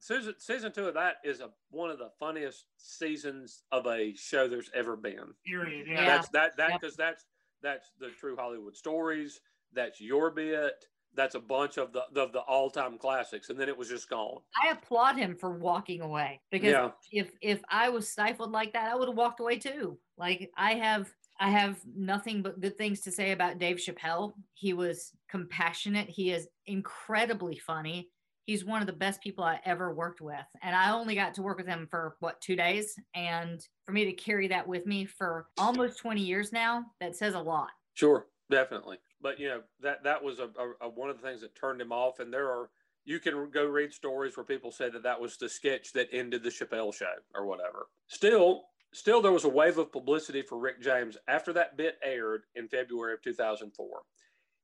Season season two of that is a one of the funniest seasons of a show there's ever been. Period. Yeah. That's that that Yep. because that's that's the true Hollywood stories. That's your bit. That's a bunch of the of the all time classics, and then it was just gone. I applaud him for walking away because Yeah. if if I was stifled like that, I would have walked away too. Like I have I have nothing but good things to say about Dave Chappelle. He was compassionate. He is incredibly funny. He's one of the best people I ever worked with. And I only got to work with him for what, two days? And for me to carry that with me for almost 20 years now, that says a lot. Sure, definitely. But you know that that was a, a, a one of the things that turned him off. And there are you can go read stories where people said that that was the sketch that ended the Chappelle show or whatever. Still, still there was a wave of publicity for Rick James after that bit aired in February of 2004.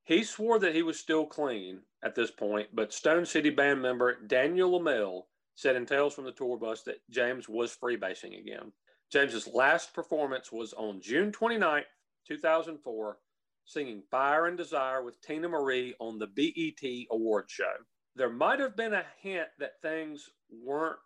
He swore that he was still clean at this point, but Stone City band member Daniel LeMelle said in Tales from the Tour Bus that James was freebasing again. James's last performance was on June 29th, 2004, singing Fire and Desire with Teena Marie on the BET Award show. There might have been a hint that things weren't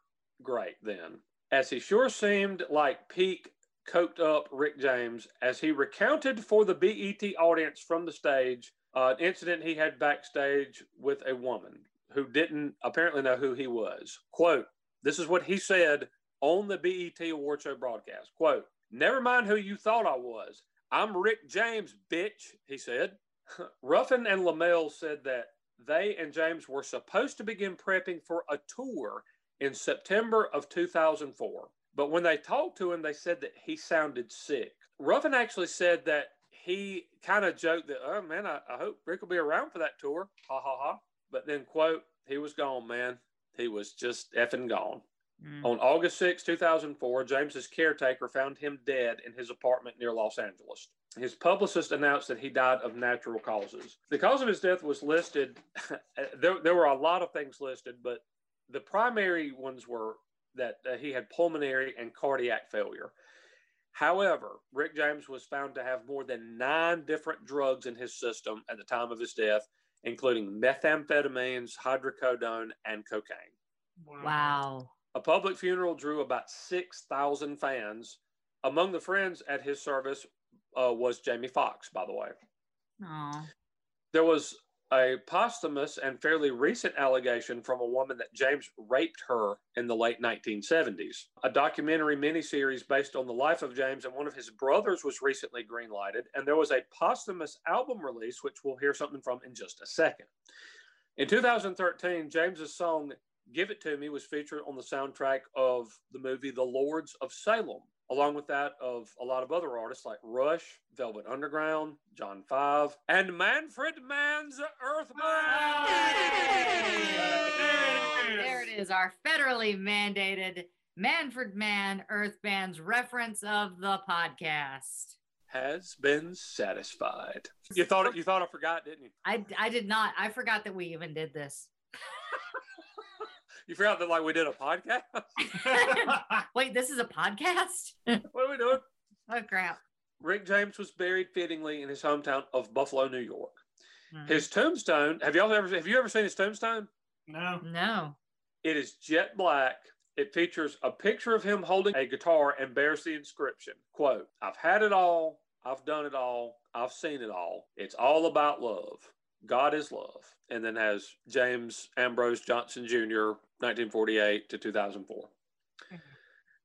great then, as he sure seemed like peak coked up Rick James as he recounted for the BET audience from the stage uh, an incident he had backstage with a woman who didn't apparently know who he was. Quote, this is what he said on the BET Award Show broadcast. Quote, never mind who you thought I was. I'm Rick James, bitch, he said. Ruffin and LeMelle said that they and James were supposed to begin prepping for a tour in September of 2004. But when they talked to him, they said that he sounded sick. Ruffin actually said that he kind of joked that, oh man, I, I hope Rick will be around for that tour. Ha ha ha. But then, quote, he was gone, man. He was just effing gone. On August 6, 2004, James's caretaker found him dead in his apartment near Los Angeles. His publicist announced that he died of natural causes. The cause of his death was listed. there, there were a lot of things listed, but the primary ones were that uh, he had pulmonary and cardiac failure. However, Rick James was found to have more than nine different drugs in his system at the time of his death, including methamphetamines, hydrocodone, and cocaine. Wow. A public funeral drew about 6,000 fans. Among the friends at his service uh, was Jamie Foxx, by the way. Aw. There was a posthumous and fairly recent allegation from a woman that James raped her in the late 1970s. A documentary miniseries based on the life of James and one of his brothers was recently greenlighted, and there was a posthumous album release, which we'll hear something from in just a second. In 2013, James's song Give It To Me was featured on the soundtrack of the movie The Lords of Salem, along with that of a lot of other artists like Rush, Velvet Underground, John Five, and Manfred Mann's Earth Band. There it is, our federally mandated Manfred Mann Earth Band's reference of the podcast. Has been satisfied. You thought you thought I forgot, didn't you? I, I did not. I forgot that we even did this. You forgot that like we did a podcast. Wait, this is a podcast? what are we doing? Oh crap. Rick James was buried fittingly in his hometown of Buffalo, New York. Mhm. His tombstone. Have y'all ever have you ever seen his tombstone? No. No. It is jet black. It features a picture of him holding a guitar and bears the inscription, quote, I've had it all, I've done it all, I've seen it all. It's all about love. God is Love, and then has James Ambrose Johnson Jr., 1948 to 2004. Mm-hmm.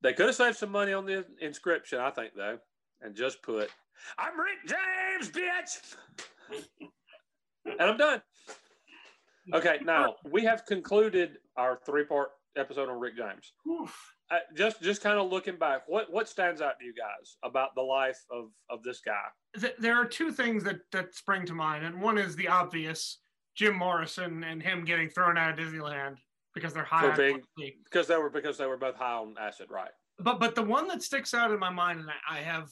They could have saved some money on the inscription, I think, though, and just put, I'm Rick James, bitch. and I'm done. Okay, now we have concluded our three part episode on Rick James. Just just kind of looking back, what what stands out to you guys about the life of of this guy? There are two things that that spring to mind, and one is the obvious: Jim Morrison and him getting thrown out of Disneyland because they're high. On being because they were because they were both high on acid, right? But but the one that sticks out in my mind, and I, I have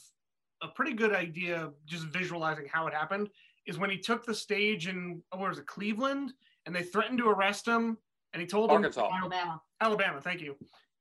a pretty good idea just visualizing how it happened, is when he took the stage in oh, where was it, Cleveland, and they threatened to arrest him, and he told Arkansas. him Alabama. Alabama, thank you,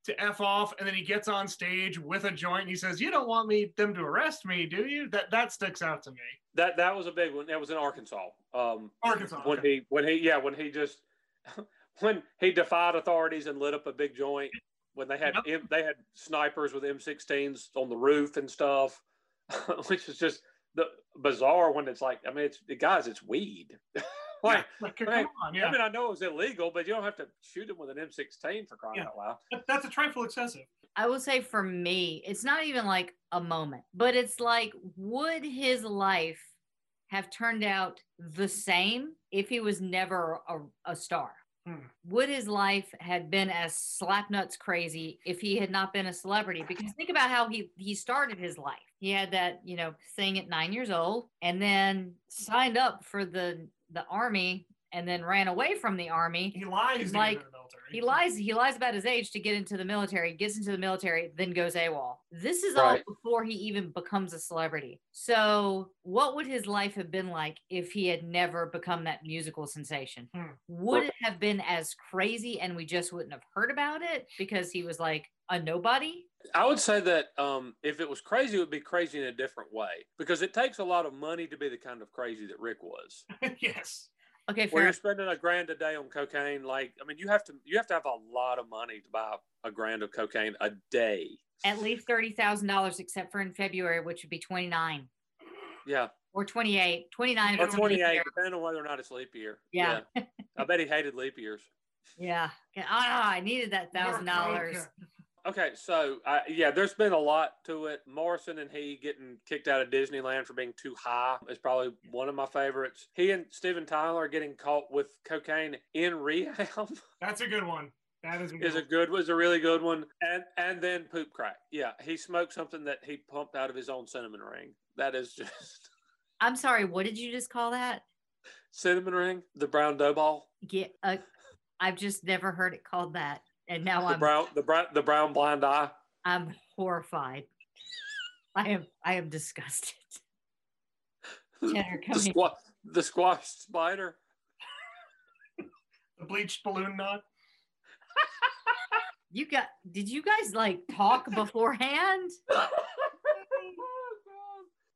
to f off, and then he gets on stage with a joint. And he says, "You don't want me them to arrest me, do you?" That that sticks out to me. That that was a big one. That was in Arkansas. Um, Arkansas, when he when he yeah when he just when he defied authorities and lit up a big joint when they had M, they had snipers with M16s on the roof and stuff, which is just the bizarre when it's like I mean it's guys it's weed. like, Like, I come mean, on, yeah. I mean I know it was illegal, but you don't have to shoot him with an M16 for crying Yeah. out loud. That- that's a trifle excessive. I will say for me, it's not even like a moment, but it's like, would his life have turned out the same if he was never a, a star? Hmm. Would his life had been as slapnuts crazy if he had not been a celebrity? Because think about how he he started his life. He had that you know thing at nine years old, and then signed up for the the army, and then ran away from the army. He lies like the military. he lies. He lies about his age to get into the military. Gets into the military, then goes AWOL. This is all before he even becomes a celebrity. So, what would his life have been like if he had never become that musical sensation? Hmm. Would it have been as crazy, and we just wouldn't have heard about it because he was like a nobody? I would say that um, if it was crazy, it would be crazy in a different way because it takes a lot of money to be the kind of crazy that Rick was. yes. Okay, Where fair. you're spending a grand a day on cocaine, like I mean, you have to you have to have a lot of money to buy a grand of cocaine a day. At least thirty thousand dollars, except for in February, which would be twenty nine Yeah, or 28. 29 or if it's a leap 28, year. depending on whether or not it's leap year. Yeah. I bet he hated leap years. Yeah. Ah, I needed that thousand dollars. Okay, so uh, yeah, there's been a lot to it. Morrison and he getting kicked out of Disneyland for being too high is probably one of my favorites. He and Steven Tyler getting caught with cocaine in rehab That's a good one. That is a good is a one. good was a really good one. And and then poop crack. Yeah, he smoked something that he pumped out of his own cinnamon ring. That is just I'm sorry, what did you just call that? cinnamon ring, the brown dough ball, Get uh, I've just never heard it called that. And now the I'm brown the brown the brown blind eye. I'm horrified. I am I am disgusted. Cheddar The, coming. squa- the squash spider. The bleached balloon knot. You got did you guys like talk beforehand? Oh,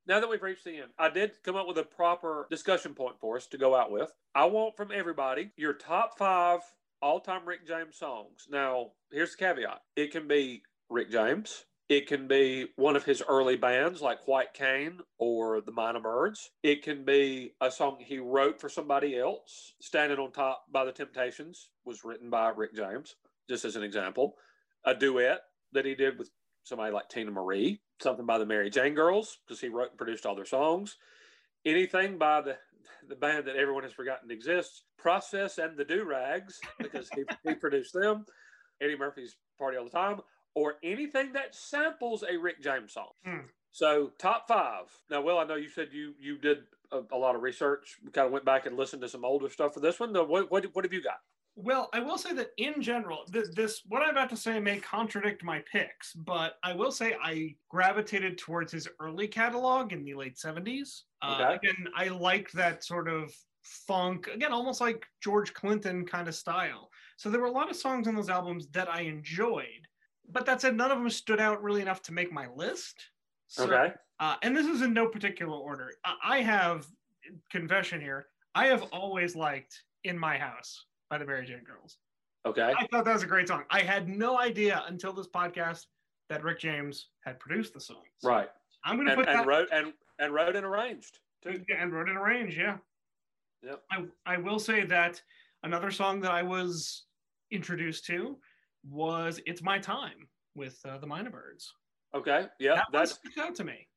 now that we've reached the end, I did come up with a proper discussion point for us to go out with. I want from everybody your top five all time Rick James songs. Now, here's the caveat it can be Rick James, it can be one of his early bands like White Cane or the Mynah Birds, it can be a song he wrote for somebody else. Standing on Top by the Temptations was written by Rick James, just as an example. A duet that he did with somebody like Teena Marie, something by the Mary Jane Girls, because he wrote and produced all their songs. Anything by the the band that everyone has forgotten exists, Process and the Doo Rags, because he, he produced them, Eddie Murphy's Party All the Time, or anything that samples a Rick James song. Hmm. So top five. Now, Will, I know you said you you did a, a lot of research. We kind of went back and listened to some older stuff for this one. What what, what have you got? Well, I will say that in general, th- this what I'm about to say may contradict my picks, but I will say I gravitated towards his early catalog in the late 70s. Uh, Okay. Again, I liked that sort of funk, again, almost like George Clinton kind of style. So there were a lot of songs on those albums that I enjoyed, but that said, none of them stood out really enough to make my list. So, Okay. Uh, and this is in no particular order. I, I have confession here. I have always liked "In My House" by the Mary Jane Girls. Okay. I thought that was a great song. I had no idea until this podcast that Rick James had produced the song. So Right. I'm going to And, put and that wrote and and wrote and arranged too. and wrote and arranged. Yeah. Yep. I, I will say that another song that I was introduced to was "It's My Time" with uh, the Mynah Birds. Okay. Yeah. that That's sticks out to me.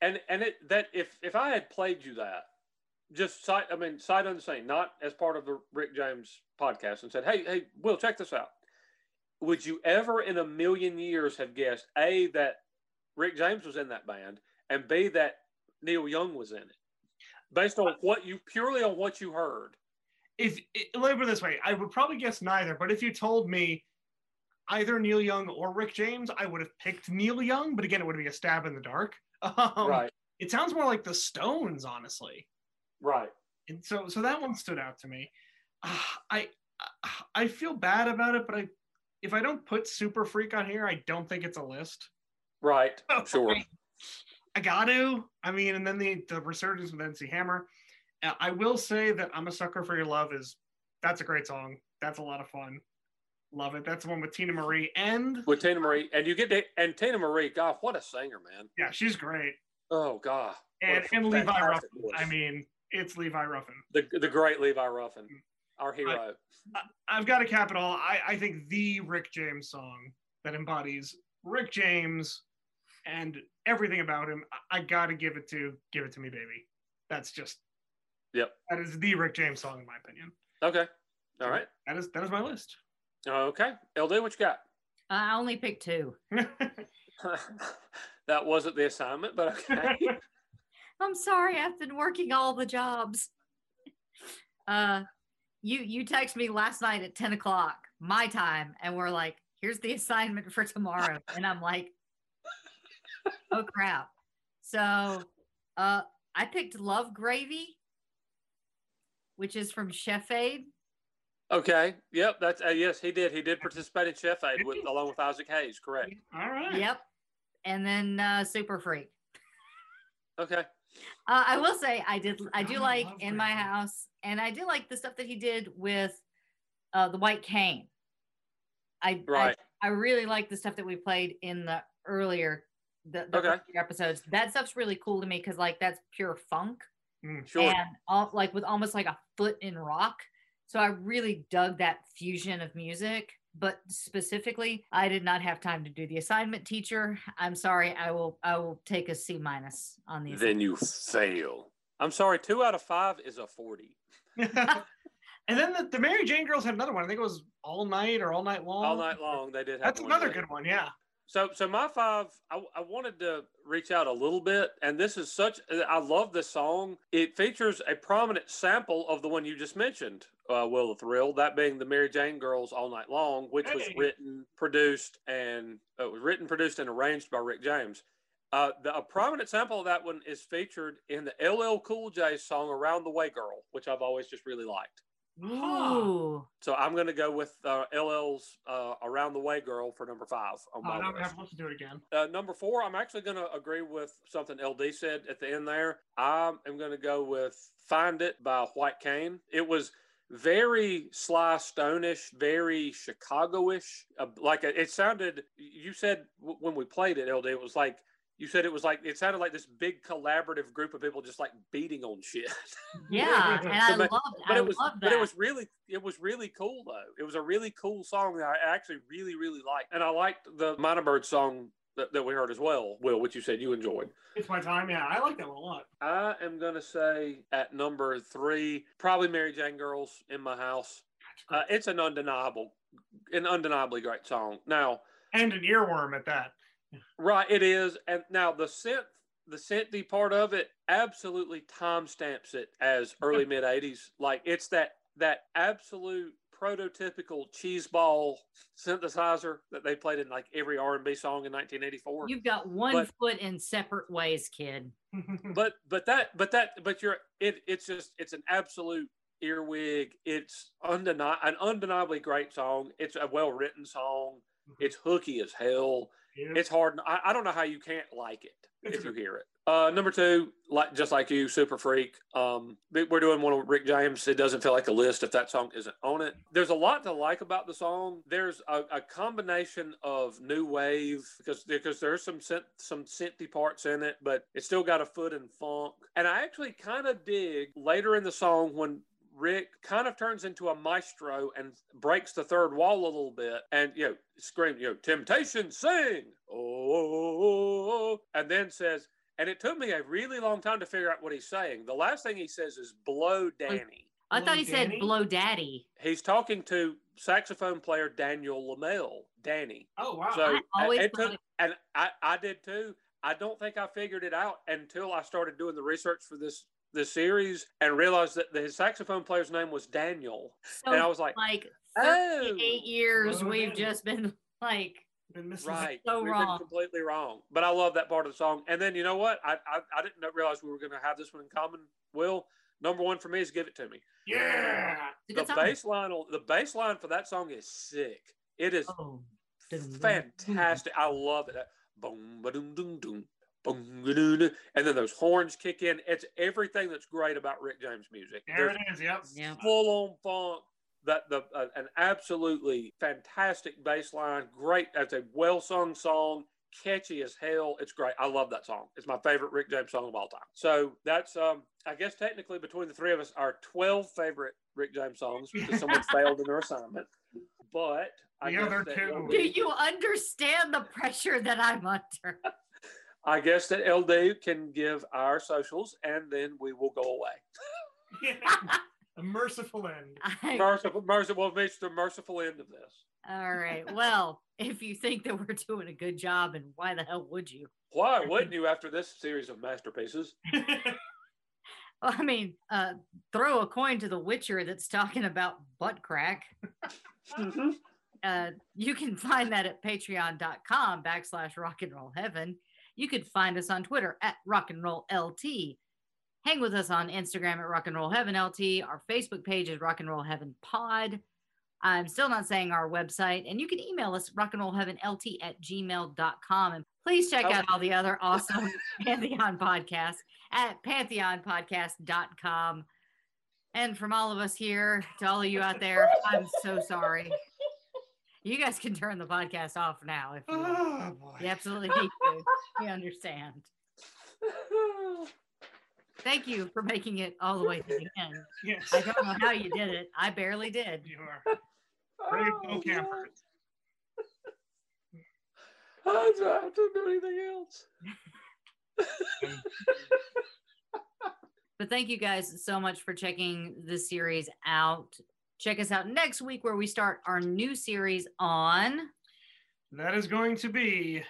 and and it that if if I had played you that, just sight I mean sight unseen, not as part of the Rick James podcast, and said, hey hey Will, check this out. Would you ever in a million years have guessed a that Rick James was in that band, and b that Neil Young was in it, based on what you purely on what you heard? If it, let me put it this way, I would probably guess neither. But if you told me either Neil Young or Rick James, I would have picked Neil Young. But again, it would be a stab in the dark. Um, right. It sounds more like the Stones, honestly. Right. And so, so that one stood out to me. Ah, I, I feel bad about it, but I, if I don't put Super Freak on here, I don't think it's a list. Right. Sure. I got to. I mean, and then the the resurgence with MC Hammer. Uh, I will say that I'm a sucker for your love is that's a great song. That's a lot of fun. Love it. That's the one with Teena Marie and With Teena Marie, and you get to, and Teena Marie, God, what a singer, man! yeah, she's great. Oh God. And and Levi Ruffin. I mean, it's Levi Ruffin. the the great Levi Ruffin, our hero. I've got to cap it all. I, I think the Rick James song that embodies Rick James and everything about him. I, I got to give it to give it to me, baby. That's just Yep. that is the Rick James song in my opinion. Okay. All right. That is that is my list. Okay. LD, what you got? I only picked two. that wasn't the assignment, but okay. I'm sorry, I've been working all the jobs. Uh, you you text me last night at 10 o'clock my time, and we're like, here's the assignment for tomorrow. And I'm like, oh crap. So uh I picked Love Gravy, which is from Chef Aid. okay. Yep. That's uh, yes, he did. He did participate in Chef Aid with along with Isaac Hayes. Correct. All right. Yep. And then uh Super Freak. Okay. Uh, I will say I did I do I like love in my Gravy. house, and I do like the stuff that he did with uh, the White Cane. I, Right. I I really like the stuff that we played in the earlier the, the Okay. episodes. That stuff's really cool to me because like that's pure funk Sure. and all, like with almost like a foot in rock. So I really dug that fusion of music. But specifically, I did not have time to do the assignment. Teacher, I'm sorry. I will I will take a C minus on these. Then you fail. I'm sorry. Two out of five is a forty. And then the, the Mary Jane girls had another one. I think it was all night or all night long. All night long, they did. Have That's one, another yeah. good one. Yeah. So, so my five, I, I wanted to reach out a little bit, and this is such. I love this song. It features a prominent sample of the one you just mentioned, uh, "Will the Thrill," that being the Mary Jane Girls "All Night Long," which was written, produced, and uh, it was written, produced, and arranged by Rick James. Uh, the, a prominent sample of that one is featured in the LL Cool J song "Around the Way Girl," which I've always just really liked. Ooh. So I'm going to go with uh, LL's uh, "Around the Way Girl" for number five on Oh, my now we list. have to listen to it again. Uh, number four, I'm actually going to agree with something LD said at the end there. I am going to go with Find It by White Cane. It was very Sly Stone-ish, very Chicago-ish. Uh, like it, it sounded, you said w- when we played it, LD, it was like, you said it was like, it sounded like this big collaborative group of people just like beating on shit. Yeah, and I but, loved but I it was, loved but it was really, it was really cool though. It was a really cool song that I actually really, really liked, and I liked the Mynah Bird song that, that we heard as well. Will, which you said you enjoyed. It's my time. Yeah, I like that one a lot. I am gonna say at number three, probably Mary Jane Girls in my house. Uh, it's an undeniable, an undeniably great song. Now, And an earworm at that. Right, it is. And now the synth, the synthy part of it absolutely timestamps it as early mid '80s. Like it's that that absolute prototypical cheeseball synthesizer that they played in like every R&B song in 1984. You've got one But- foot in separate ways, kid. but but that but that but you're it it's just it's an absolute earwig it's undeni- an undeniably great song it's a well written song mm-hmm. it's hooky as hell It's hard. I, I don't know how you can't like it if you hear it. Uh, number two, like just like you, Super Freak. Um, we- we're doing one with Rick James. It doesn't feel like a list if that song isn't on it. There's a lot to like about the song. There's a, a combination of new wave because because there's some synth, some synthy parts in it, but it's still got a foot in funk. And I actually kind of dig later in the song when Rick kind of turns into a maestro and breaks the third wall a little bit and, you know, scream, you know, temptation, sing, oh, and then says, and it took me a really long time to figure out what he's saying. The last thing he says is blow Danny. I thought he said blow daddy. He's talking to saxophone player Daniel LeMelle, Danny. Oh wow! So I always it thought took, and I, I did too. I don't think I figured it out until I started doing the research for this this series and realized that the saxophone player's name was Daniel. So and I was like, like oh, 38 years Oh, we've Danny. just been like Been missing right, so we've wrong. been completely wrong. But I love that part of the song. And then you know what? I I, I didn't realize we were going to have this one in common. Will number one for me is "Give It to Me." Yeah. The good bass line, the bass line for that song is sick. It is Oh. fantastic. I love it. Boom, ba-doom, doom, doom, boom, and then those horns kick in. It's everything that's great about Rick James music. There There's it is. Yep. Yeah. full on funk. That the uh, an absolutely fantastic bass line. Great. That's a well sung song. Catchy as hell. It's great. I love that song. It's my favorite Rick James song of all time. So that's um I guess technically between the three of us our twelve favorite Rick James songs because someone failed in their assignment. But I The guess other two. LD Do you understand the pressure that I'm under? I guess that LD can give our socials and then we will go away. A merciful end. I- Merciful, merciful, we'll reach the merciful end of this. All right. Well, if you think that we're doing a good job, and why the hell would you? Why wouldn't you after this series of masterpieces? Well, I mean, uh, throw a coin to the Witcher that's talking about butt crack. Uh, you can find that at patreon.com backslash rock and roll heaven. You could find us on Twitter at rock and roll LT. Hang with us on Instagram at rock and roll heaven LT. Our Facebook page is rock and roll heaven pod. I'm still not saying our website, and you can email us rock and roll heaven LT at gmail.com. And please check oh. out all the other awesome Pantheon podcasts at pantheonpodcast.com. And from all of us here to all of you out there, I'm so sorry. You guys can turn the podcast off now if you, Oh boy. you absolutely need to. We understand. Thank you for making it all the way to the end. Yes. I don't know how you did it. I barely did. You are brave no campers. I don't have do anything else. But thank you guys so much for checking the series out. Check us out next week where we start our new series on That is going to be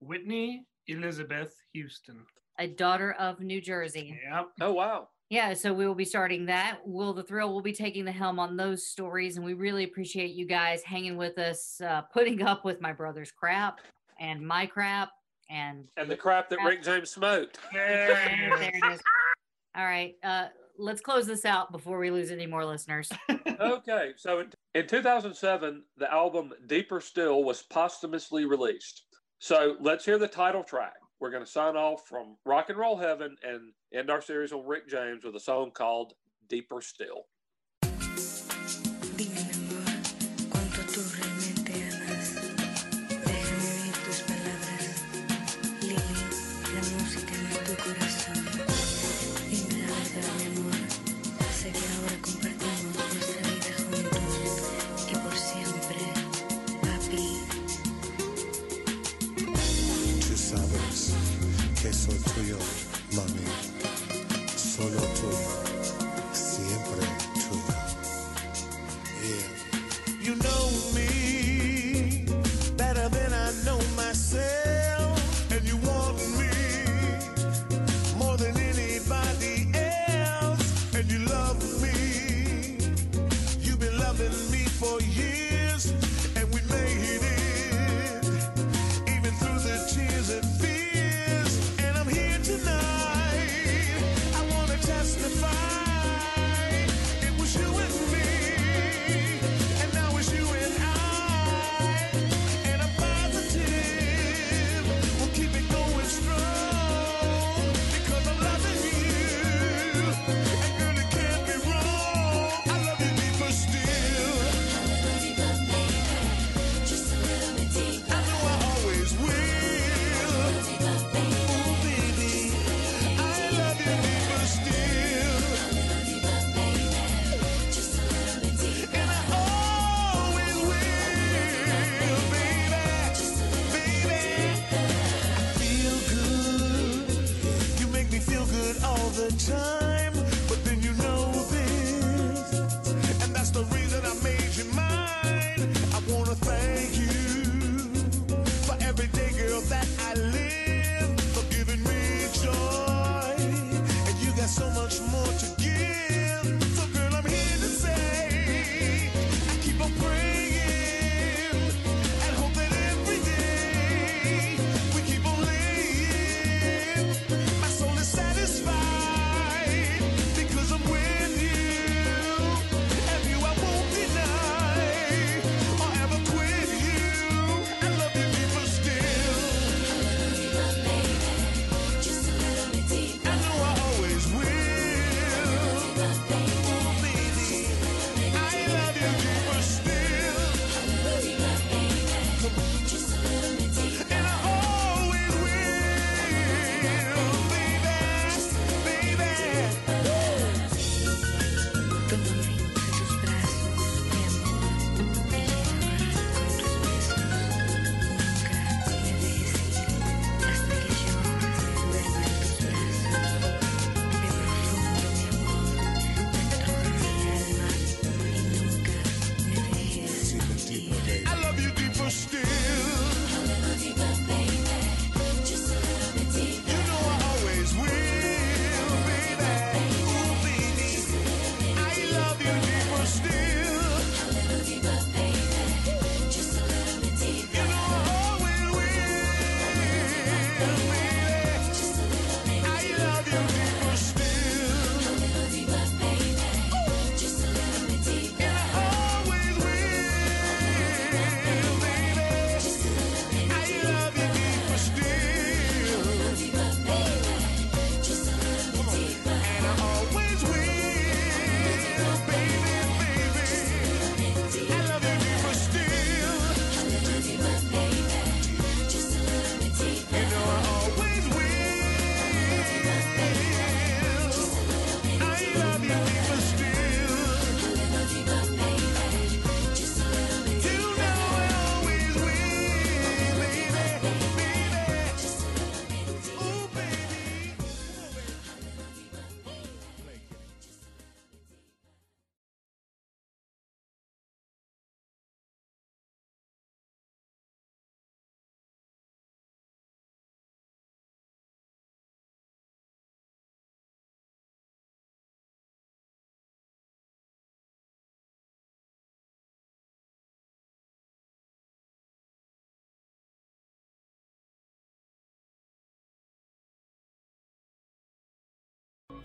Whitney Elizabeth Houston. A Daughter of New Jersey. Yep. Oh wow. Yeah, so we will be starting that. Will the Thrill We'll be taking the helm on those stories, and we really appreciate you guys hanging with us, uh, putting up with my brother's crap and my crap, and And the crap that Rick James smoked. there, there it is. All right, uh, let's close this out before we lose any more listeners. okay, so in, in 2007, the album Deeper Still was posthumously released. So let's hear the title track. We're going to sign off from Rock and Roll Heaven and end our series on Rick James with a song called Deeper Still.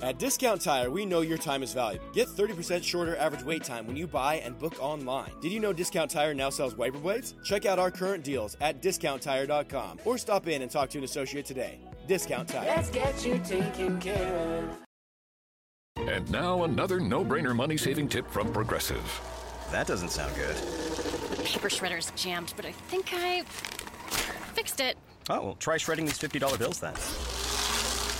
At Discount Tire, we know your time is valuable. Get 30% shorter average wait time when you buy and book online. Did you know Discount Tire now sells wiper blades? Check out our current deals at discounttire.com or stop in and talk to an associate today. Discount Tire. Let's get you taken care of. And now another no-brainer money-saving tip from Progressive. That doesn't sound good. The paper shredder's jammed, but I think I fixed it. Oh, well, try shredding these $50 bills then.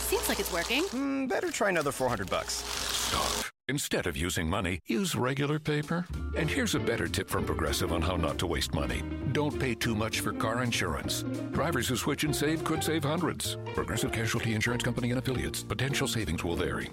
Seems like it's working. Mm, better try another 400 bucks. Stop. Instead of using money, use regular paper. And here's a better tip from Progressive on how not to waste money. Don't pay too much for car insurance. Drivers who switch and save could save hundreds. Progressive Casualty Insurance Company and affiliates. Potential savings will vary.